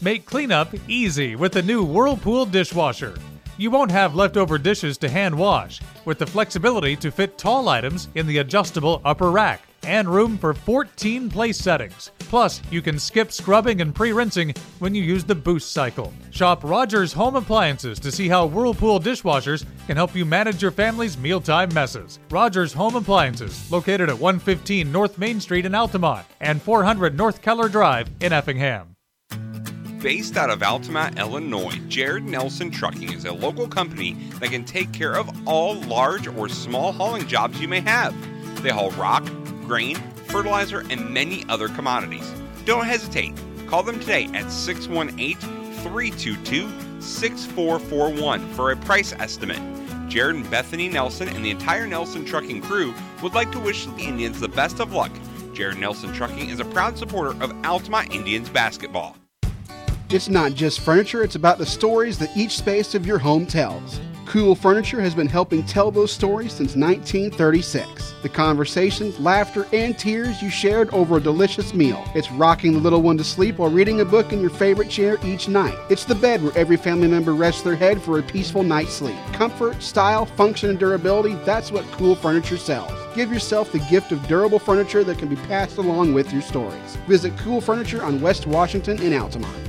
Make cleanup easy with the new Whirlpool dishwasher. You won't have leftover dishes to hand wash, with the flexibility to fit tall items in the adjustable upper rack and room for 14 place settings. Plus, you can skip scrubbing and pre rinsing when you use the boost cycle. Shop Rogers Home Appliances to see how Whirlpool dishwashers can help you manage your family's mealtime messes. Rogers Home Appliances, located at 115 North Main Street in Altamont and 400 North Keller Drive in Effingham.
Based out of Altamont, Illinois, Jared Nelson Trucking is a local company that can take care of all large or small hauling jobs you may have. They haul rock, grain, fertilizer, and many other commodities. Don't hesitate. Call them today at 618 322 6441 for a price estimate. Jared and Bethany Nelson and the entire Nelson Trucking crew would like to wish the Indians the best of luck. Jared Nelson Trucking is a proud supporter of Altamont Indians basketball.
It's not just furniture, it's about the stories that each space of your home tells. Cool Furniture has been helping tell those stories since 1936. The conversations, laughter, and tears you shared over a delicious meal. It's rocking the little one to sleep while reading a book in your favorite chair each night. It's the bed where every family member rests their head for a peaceful night's sleep. Comfort, style, function, and durability that's what Cool Furniture sells. Give yourself the gift of durable furniture that can be passed along with your stories. Visit Cool Furniture on West Washington in Altamont.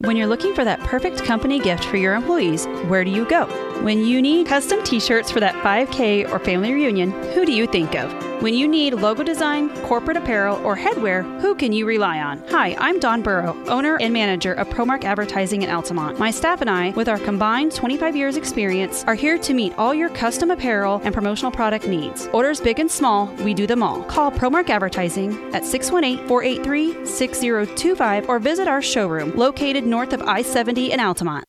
When you're looking for that perfect company gift for your employees, where do you go? When you need custom t shirts for that 5K or family reunion, who do you think of? When you need logo design, corporate apparel, or headwear, who can you rely on? Hi, I'm Don Burrow, owner and manager of Promark Advertising in Altamont. My staff and I, with our combined 25 years experience, are here to meet all your custom apparel and promotional product needs. Orders big and small, we do them all. Call Promark Advertising at 618-483-6025 or visit our showroom located north of I-70 in Altamont.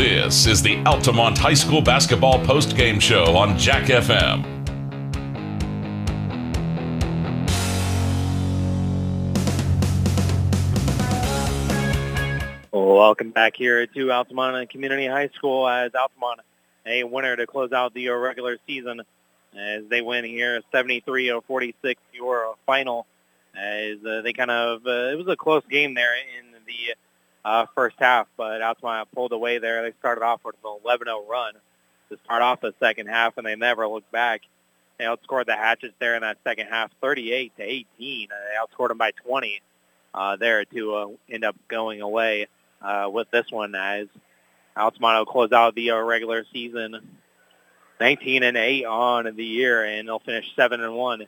This is the Altamont High School basketball post-game show on Jack FM.
Welcome back here to Altamont Community High School as Altamont a winner to close out the regular season as they win here 73-46 your final as uh, they kind of uh, it was a close game there in the uh, first half, but Altamont pulled away there. They started off with an 11-0 run to start off the second half, and they never looked back. They outscored the Hatchets there in that second half, 38 to 18. They outscored them by 20 uh, there to uh, end up going away uh, with this one as Altamont will close out the uh, regular season 19 and 8 on the year, and they'll finish 7 and 1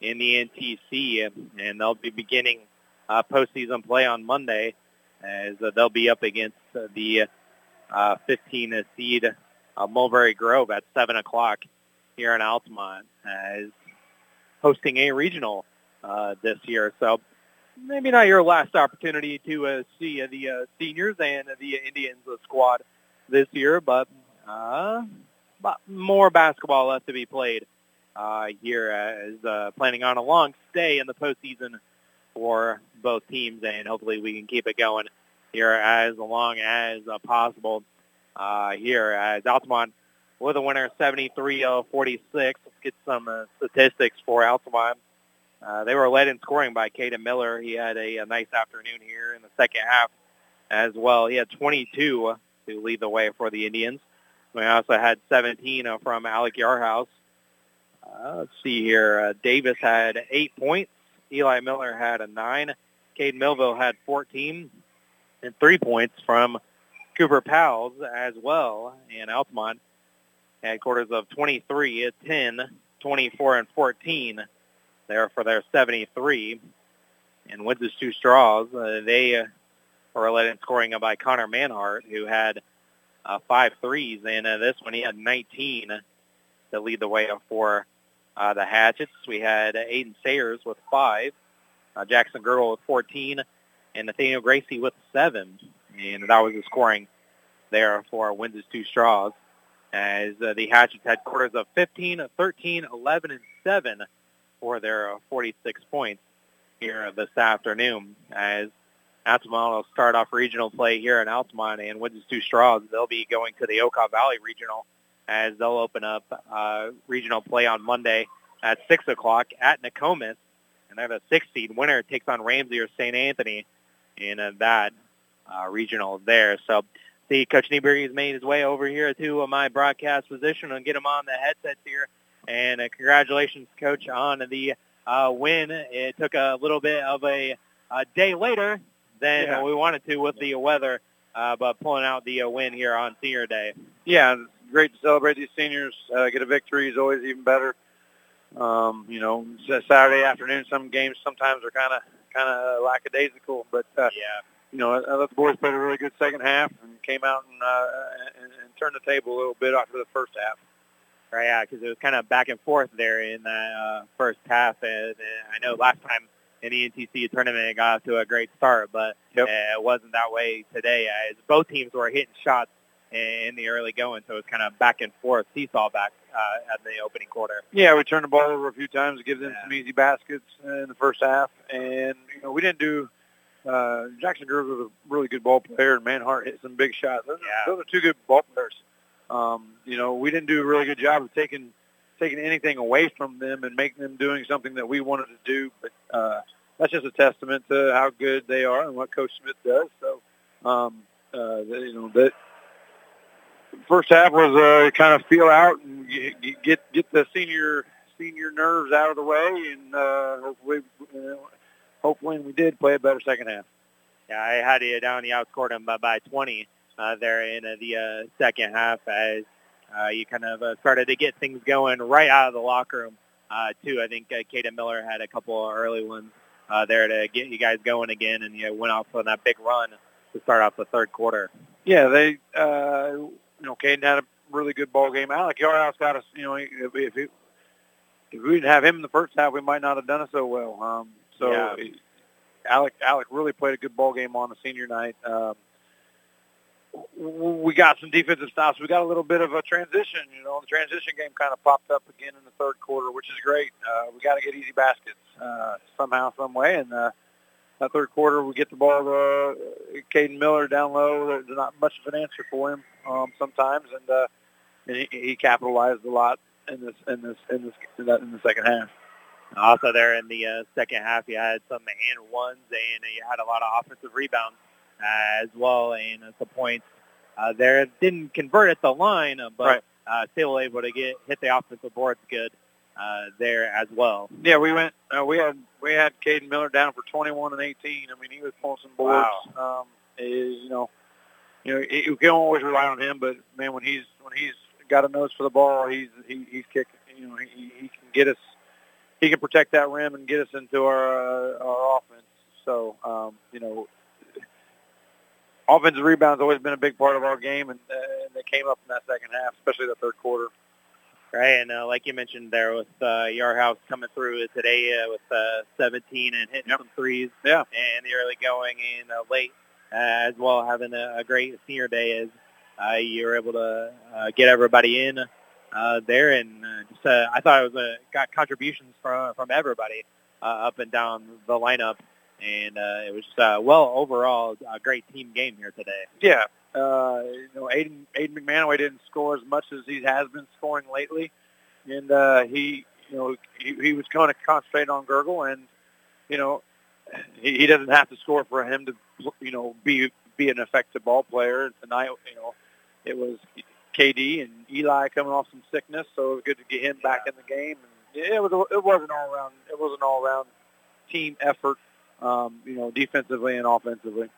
in the NTC, and they'll be beginning uh, postseason play on Monday as uh, they'll be up against uh, the uh, 15 seed Mulberry Grove at 7 o'clock here in Altamont as hosting a regional this year. So maybe not your last opportunity to see the seniors and the Indians squad this year, but but more basketball left to be played uh, here as uh, planning on a long stay in the postseason for both teams, and hopefully we can keep it going here as long as uh, possible uh, here as Altamont with a winner 73-46. Let's get some uh, statistics for Altamont. Uh, they were led in scoring by Caden Miller. He had a, a nice afternoon here in the second half as well. He had 22 to lead the way for the Indians. We also had 17 uh, from Alec Yarhouse. Uh, let's see here. Uh, Davis had eight points. Eli Miller had a nine. Cade Millville had 14 and three points from Cooper Powell as well. And Altamont had quarters of 23 10, 24 and 14 there for their 73. And with his Stew-Stras, uh, they were led in scoring by Connor Manhart, who had uh, five threes. And uh, this one, he had 19 to lead the way for uh, the Hatchets. We had Aiden Sayers with five, uh, Jackson Gergel with 14, and Nathaniel Gracie with seven. And that was the scoring there for Windsor Stew-Stras as uh, the Hatchets had quarters of 15, 13, 11, and 7 for their uh, 46 points here this afternoon as Altamont will start off regional play here in Altamont and Windsor Stew-Stras. They'll be going to the Okaw Valley Regional as they'll open up uh, regional play on Monday at 6 o'clock at Nokomis. And they're the sixth seed. Winner takes on Ramsey or St. Anthony in uh, that uh, regional there. So see Coach Niebrugge has made his way over here to uh, my broadcast position and get him on the headsets here. And uh, congratulations, Coach, on the uh, win. It took a little bit of a, a day later than
Yeah.
we wanted to with the weather uh, but pulling out the uh, win here on Senior Day.
Yeah, great to celebrate these seniors. Uh, get a victory is always even better. Um, you know, Saturday afternoon, some games sometimes are kind of kind of lackadaisical, but uh,
yeah,
you know, I thought the boys played a really good second half and came out and, uh, and, and turned the table a little bit after the first half.
Right, yeah, because it was kind of back and forth there in that uh, first half. And, and I know last time in the NTC tournament it got off to a great start, but
yep.
uh, it wasn't that way today. As both teams were hitting shots in the early going, so it was kind of back and forth, seesaw back uh, at the opening quarter.
Yeah, we turned the ball over a few times give them yeah. some easy baskets in the first half, and you know we didn't do. Uh, Jackson Groves was a really good ball player, and Manhart hit some big shots. Those,
yeah.
those are two good ball players. Um, you know, we didn't do a really good job of taking taking anything away from them and making them doing something that we wanted to do. But uh, that's just a testament to how good they are and what Coach Smith does. So, um, uh, you know, that first half was uh, kind of feel out and get get the senior senior nerves out of the way, and uh, hopefully, uh, hopefully, we did play a better second half.
Yeah, I had you down. You outscored them by, by 20 uh, there in uh, the uh, second half as uh, you kind of uh, started to get things going right out of the locker room uh, too. I think uh, Caden Miller had a couple of early ones uh, there to get you guys going again, and you know, went off on that big run to start off the third quarter.
Yeah, they uh, you know, Caden had a really good ball game. Alec Yarhouse got us, you know, if, if, it, if we didn't have him in the first half, we might not have done it so well. Um, so
yeah.
Alec, Alec really played a good ball game on the senior night. Um, we got some defensive stops. We got a little bit of a transition. You know, the transition game kind of popped up again in the third quarter, which is great. Uh, we got to get easy baskets uh, somehow, some way, and uh, that third quarter, we get the ball to uh, Caden Miller down low. There's not much of an answer for him um, sometimes, and, uh, and he, he capitalized a lot in this in this in this in, that, in the second half.
Also, there in the uh, second half, you had some and ones, and you had a lot of offensive rebounds uh, as well, and uh, some points uh, there. Didn't convert at the line, uh, but
right.
uh, still able to get hit the offensive boards good uh, there as well.
Yeah, we went. Uh, we had we had Caden Miller down for 21 and 18. I mean, he was pulling some boards.
Wow.
Um, is, you know, you know, you can always rely on him, but man, when he's when he's got a nose for the ball, he's he, he's kicking. You know, he, he can get us. He can protect that rim and get us into our uh, our offense. So, um, you know, offensive rebounds always been a big part of our game, and, uh, and they came up in that second half, especially the third quarter
right? And uh, like you mentioned there with uh, Yarhouse coming through today uh, with uh, 17 and hitting
yep.
some threes
yeah.
and the early going and uh, late as well, having a, a great senior day as uh, you were able to uh, get everybody in uh, there. And uh, just uh, I thought it was a, got contributions from, from everybody uh, up and down the lineup. And uh, it was just, uh, well, overall, a great team game here today.
Yeah, uh, you know, Aiden, Aiden McManaway didn't score as much as he has been scoring lately, and uh, he, you know, he, he was kind of concentrate on Gergel, and you know, he, he doesn't have to score for him to, you know, be be an effective ball player. Tonight, you know, it was KD and Eli coming off some sickness, so it was good to get him back in the game. And it was it was an all around it was an all around team effort, um, you know, defensively and offensively.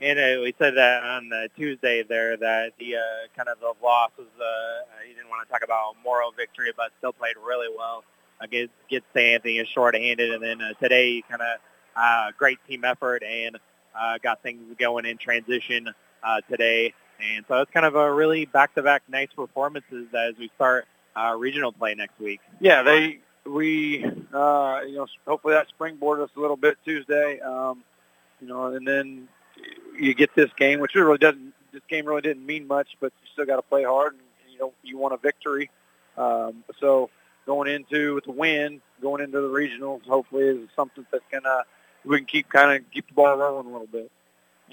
And uh, we said that on uh, Tuesday there that the uh, kind of the loss was, uh, he didn't want to talk about a moral victory, but still played really well against get St. Anthony is short-handed. And then uh, today, kind of uh, great team effort and uh, got things going in transition uh, today. And so it's kind of a really back-to-back nice performances as we start uh, regional play next week.
Yeah, they we uh, you know hopefully that springboarded us a little bit Tuesday. Um, you know, and then you get this game, which really doesn't. This game really didn't mean much, but you still got to play hard, and you know you want a victory. Um, so going into with the win, going into the regionals, hopefully is something that can uh, we can keep kind of keep the ball rolling a little bit.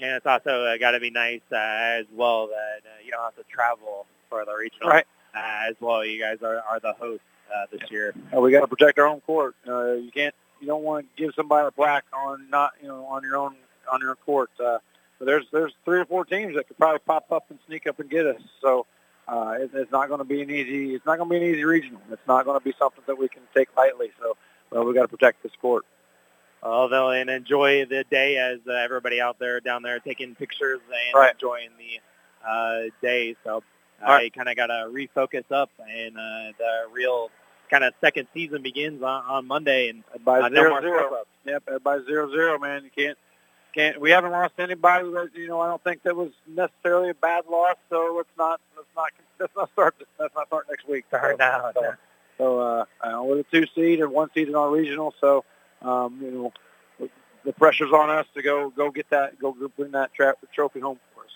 And it's also uh, got to be nice uh, as well that uh, you don't have to travel for the regional.
Right.
Uh, as well, you guys are, are the hosts uh, this year.
Uh, we got to protect our own court. Uh, you can't. You don't want to give somebody a black on not you know on your own on your court. Uh, but there's there's three or four teams that could probably pop up and sneak up and get us. So uh, it, it's not going to be an easy. It's not going to be an easy regional. It's not going to be something that we can take lightly. So well, we got to protect this court.
Uh, they'll and enjoy the day as uh, everybody out there down there taking pictures and
Right.
enjoying the uh, day. So
All right.
I kind of got to refocus up, and uh, the real kind of second season begins on, on Monday. And
By
uh, no
zero
more
zero. Yep, by zero zero, man. You can't can't. We haven't lost anybody. You know, I don't think that was necessarily a bad loss. So let's not let's not let's not start. Let's not start next week.
Start
so,
now,
So,
yeah.
so uh, uh, we're the two seed and one seed in our regional. So um, you know, the pressure's on us to go go get that go bring that tra- trophy home for us.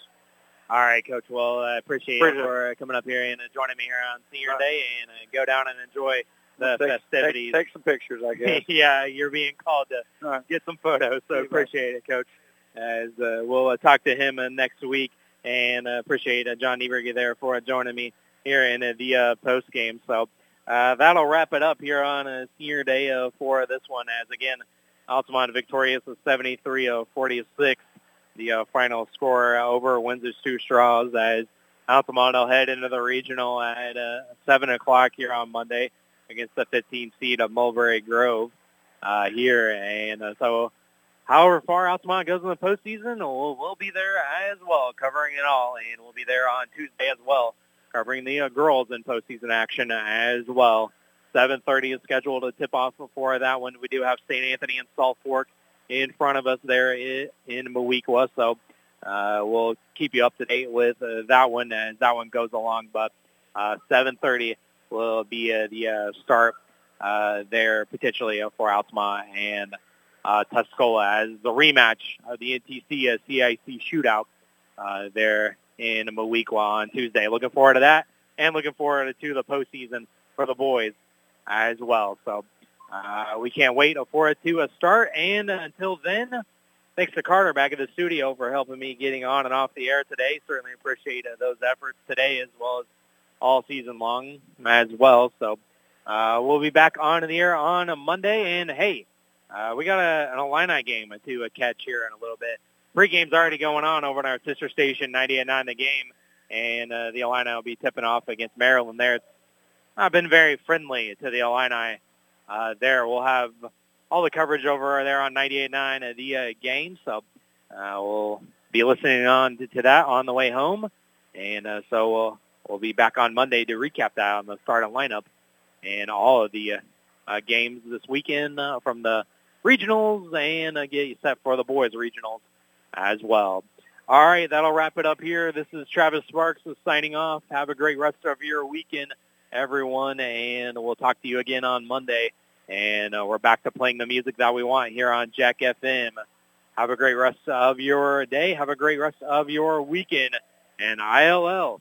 All right, Coach. Well, I appreciate
Appreciate
you for uh, coming up here and uh, joining me here on Senior
All right.
Day, and uh, go down and enjoy the
Take-
festivities.
Take, take some pictures, I guess.
yeah, you're being called to
All right.
get some photos, so
bet.
appreciate it, Coach. As uh, we'll uh, talk to him uh, next week, and uh, appreciate uh, John Niebrugge there for uh, joining me here in uh, the uh, post game. So uh, that'll wrap it up here on uh, Senior Day uh, for this one. As again, Altamont victorious with 73-46. The uh, final score uh, over Windsor Stew-Stras as Altamont will head into the regional at uh, 7 o'clock here on Monday against the 15 seed of Mulberry Grove uh, here. And so however far Altamont goes in the postseason, we'll, we'll be there as well, covering it all. And we'll be there on Tuesday as well, covering the uh, girls in postseason action as well. 7.30 is scheduled to tip off for that one. We do have St. Anthony and Salt Fork in front of us there in Moweaqua. So uh, we'll keep you up to date with uh, that one as that one goes along. But uh, 7.30 will be uh, the uh, start uh, there potentially for Altamont and Tuscola as the rematch of the NTC CIC shootout there in Moweaqua on Tuesday. Looking forward to that and looking forward to the postseason for the boys as well. So uh, we can't wait for it to uh, start. And until then, thanks to Carter back at the studio for helping me getting on and off the air today. Certainly appreciate uh, those efforts today as well as all season long as well. So uh, we'll be back on the air on a Monday. And hey, uh, we got a, an Illini game to uh, catch here in a little bit. Pre-game's already going on over at our sister station, 98.9 The Game, and uh, the Illini will be tipping off against Maryland there. It's not been very friendly to the Illini uh, there. We'll have all the coverage over there on 98.9 of the uh, game, so uh, we'll be listening on to, to that on the way home, and uh, so we'll, we'll be back on Monday to recap that on the starting lineup and all of the uh, uh, games this weekend uh, from the regionals and uh, get you set for the boys regionals as well. All right, that'll wrap it up here. This is Travis Sparks signing off. Have a great rest of your weekend, everyone, and we'll talk to you again on Monday. And uh, we're back to playing the music that we want here on Jack FM. Have a great rest of your day. Have a great rest of your weekend. And ILL.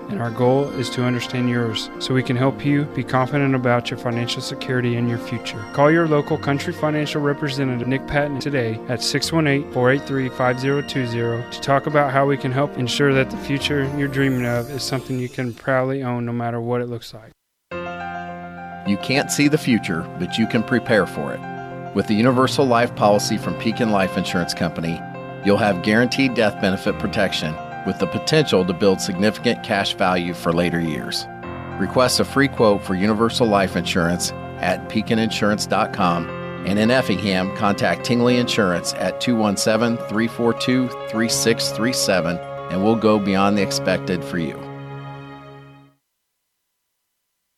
and our goal is to understand yours so we can help you be confident about your financial security and your future. Call your local Country Financial representative, Nick Patton, today at 618 483 5020 to talk about how we can help ensure that the future you're dreaming of is something you can proudly own no matter what it looks like.
You can't see the future, but you can prepare for it. With the Universal Life policy from Pekin Life Insurance Company, you'll have guaranteed death benefit protection with the potential to build significant cash value for later years. Request a free quote for Universal Life Insurance at pekininsurance.com and in Effingham, contact Tingley Insurance at 217 342 3637 and we'll go beyond the expected for you.